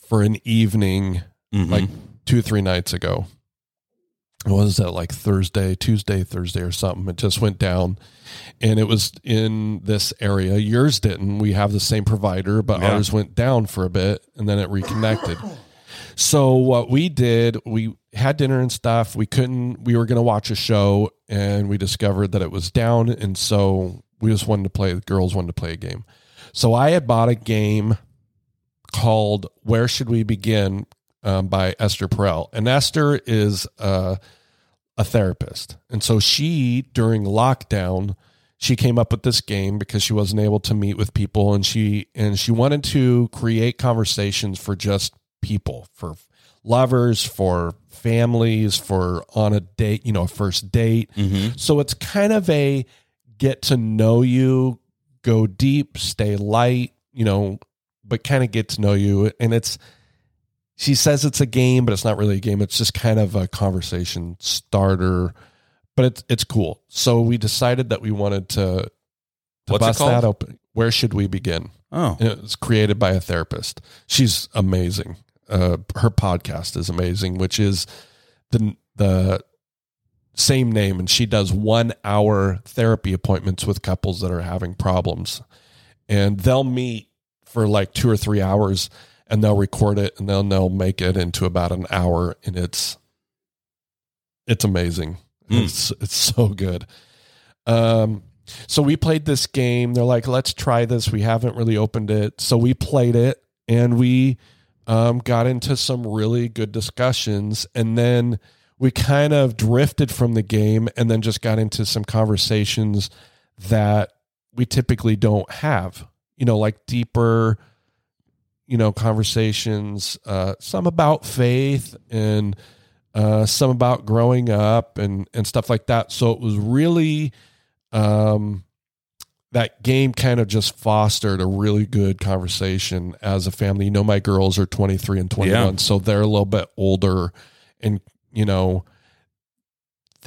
for an evening Mhm. like two or three nights ago. What was that like Thursday, Tuesday, Thursday or something? It just went down and it was in this area. Yours didn't. We have the same provider, but Yeah. ours went down for a bit and then it reconnected. so what we did, we had dinner and stuff. We couldn't, we were going to watch a show and we discovered that it was down. And so we just wanted to play, the girls wanted to play a game. So I had bought a game called Where Should We Begin um, by Esther Perel. And Esther is uh, a therapist. And so she, during lockdown, she came up with this game because she wasn't able to meet with people and she and she wanted to create conversations for just people for lovers for families for on a date you know a first date Mhm. so it's kind of a get to know you, go deep, stay light, you know, but kind of get to know you. And it's, she says it's a game, but it's not really a game. It's just kind of a conversation starter, but it's, it's cool. So we decided that we wanted to, to What's bust that open. Where should we begin? Oh, And it was created by a therapist. She's amazing. Uh, her podcast is amazing, which is the the same name, and she does one hour therapy appointments with couples that are having problems, and they'll meet for like two or three hours, and they'll record it, and then they'll make it into about an hour, and it's it's amazing. Mm. It's it's so good. Um, so we played this game. They're like, let's try this. We haven't really opened it. So we played it and we um, got into some really good discussions, and then we kind of drifted from the game, and then just got into some conversations that we typically don't have. You know, like deeper, you know, conversations. Uh, some about faith and uh, some about growing up and and stuff like that. So it was really um, that game kind of just fostered a really good conversation as a family. You know, my girls are 23 and 21, Yeah. so they're a little bit older and, you know,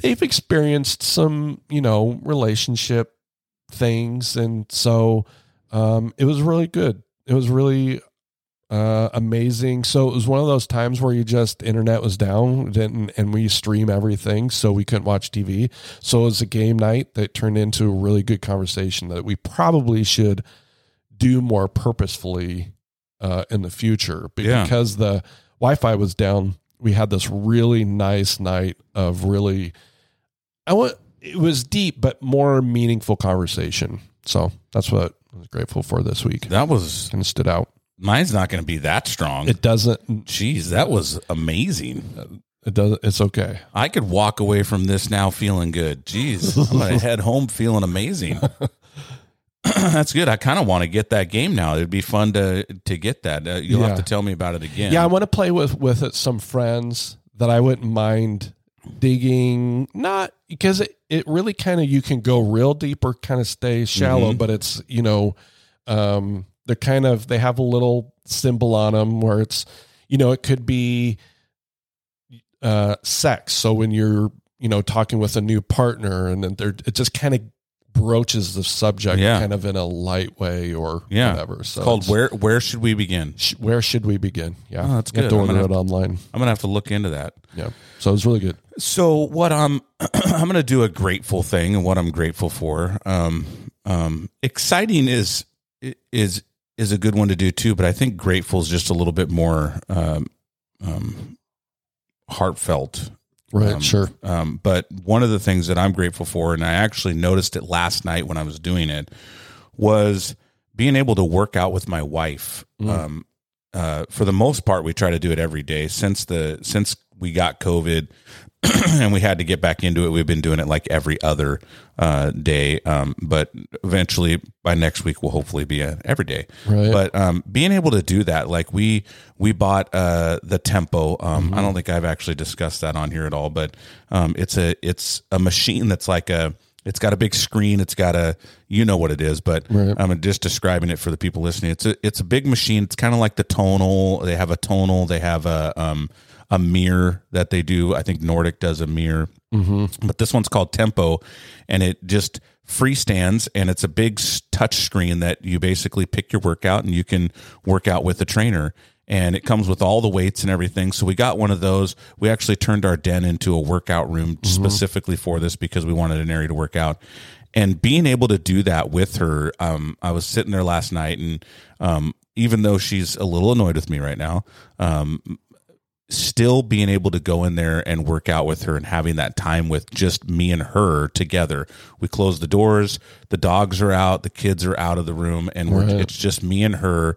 they've experienced some, you know, relationship things. And so um, it was really good. It was really uh, amazing. So it was one of those times where you just internet was down didn't, and we stream everything, so we couldn't watch TV. So it was a game night that turned into a really good conversation that we probably should do more purposefully uh, in the future Yeah. because the Wi-Fi was down. We had this really nice night of really, I want it was deep but more meaningful conversation. So that's what I was grateful for this week. That was Kind of stood out. Mine's not going to be that strong. It doesn't. Jeez, that was amazing. It doesn't. It's okay. I could walk away from this now feeling good. Jeez, I'm gonna head home feeling amazing. That's good. I kind of want to get that game now. It'd be fun to to get that. Uh, you'll Yeah. have to tell me about it again. Yeah, I want to play with with it, some friends that I wouldn't mind digging. Not because it it really kind of you can go real deep or kind of stay shallow, Mhm. but it's you know, um, they're kind of they have a little symbol on them where it's you know it could be uh sex. So when you're you know talking with a new partner and then they're it just kind of broaches the subject Yeah. kind of in a light way or Yeah. whatever. So It's called it's- where Where should we begin? sh- where should we begin? Yeah, Oh, that's good. to I'm gonna it online. I'm gonna have to look into that. Yeah, so it's really good. So what I'm I'm going to do a grateful thing and what I'm grateful for. Um, um, exciting is is is a good one to do too, but I think grateful is just a little bit more um, um, heartfelt. Right, Um, sure. Um, but one of the things that I'm grateful for, and I actually noticed it last night when I was doing it, was being able to work out with my wife. Mm. Um, uh, for the most part, we try to do it every day since the since we got COVID and we had to get back into it. We've been doing it like every other uh, day, um, but eventually by next week we'll hopefully be a every day. Right. But um, being able to do that, like we we bought uh, the Tempo. Um, Mm-hmm. I don't think I've actually discussed that on here at all, but um, it's a it's a machine that's like a it's got a big screen. It's got a you know what it is, but Right. I'm just describing it for the people listening. It's a it's a big machine. It's kind of like the Tonal. They have a Tonal. They have a um a mirror that they do. I think Nordic does a mirror Mm-hmm. but this one's called Tempo, and it just freestands, and it's a big touch screen that you basically pick your workout, and you can work out with the trainer. And it comes with all the weights and everything. So we got one of those. We actually turned our den into a workout room specifically for this because we wanted an area to work out. And being able to do that with her, um, I was sitting there last night, and um, even though she's a little annoyed with me right now, um, still being able to go in there and work out with her and having that time with just me and her together. We close the doors, the dogs are out, the kids are out of the room, and we're, Right. it's just me and her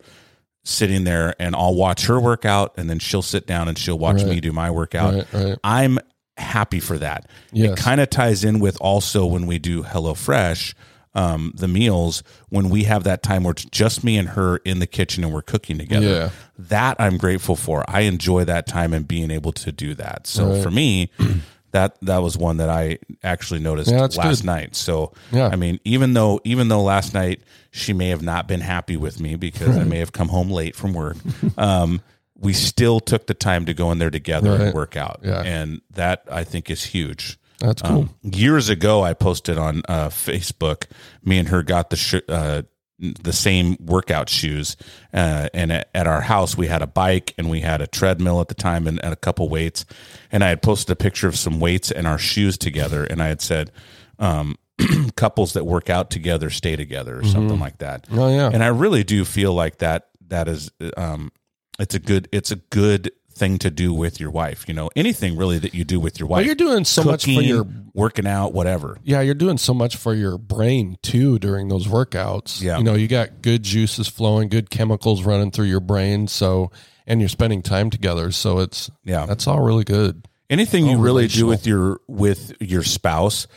sitting there. And I'll watch her work out, and then she'll sit down and she'll watch Right. me do my workout. Right. I'm happy for that. Yes. It kind of ties in with also when we do HelloFresh, um, the meals, when we have that time where it's just me and her in the kitchen and we're cooking together. Yeah. That I'm grateful for. I enjoy that time and being able to do that. So Right. for me, that that was one that I actually noticed Yeah, last good. night. So Yeah. I mean, even though even though last night she may have not been happy with me because I may have come home late from work, um, we still took the time to go in there together and work out. Yeah. And that I think is huge. That's cool. Um, years ago, I posted on uh, Facebook. Me and her got the sh- uh, the same workout shoes, uh, and at, at our house we had a bike and we had a treadmill at the time and, and a couple weights. And I had posted a picture of some weights and our shoes together, and I had said, um, "Couples that work out together stay together," or something like that. oh yeah. And I really do feel like that that is um it's a good it's a good thing to do with your wife. You know, anything really that you do with your wife. well, you're doing so much for your working out, whatever. yeah, you're doing so much for your brain too during those workouts. Yeah. You know, you got good juices flowing, good chemicals running through your brain. So and you're spending time together. So it's Yeah. that's all really good. Anything you really do with your with your spouse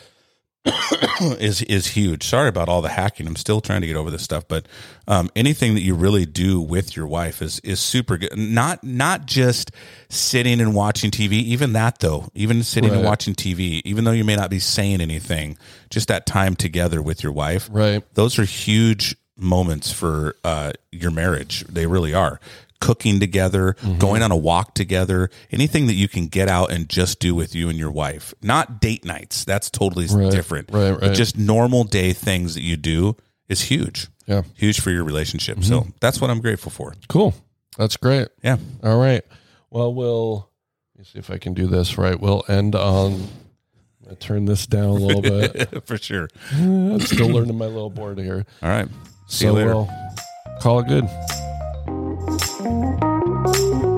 is is huge. Sorry about all the hacking. I'm still trying to get over this stuff, but um, anything that you really do with your wife is is super good. Not not just sitting and watching TV. Even that though, even sitting and watching TV, even though you may not be saying anything, just that time together with your wife. Right. Those are huge moments for uh, your marriage. They really are. Cooking together, Mm-hmm. going on a walk together, anything that you can get out and just do with you and your wife. Not date nights. That's totally Right, different. right, But just normal day things that you do is huge. Yeah. Huge for your relationship. Mm-hmm. So that's what I'm grateful for. Cool. That's great. Yeah. All right. Well, we'll let me see if I can do this right. We'll end on. I'm turn this down a little bit. for sure. I'm still learning my little board here. All right. See so you later. we'll call it good. Thank you.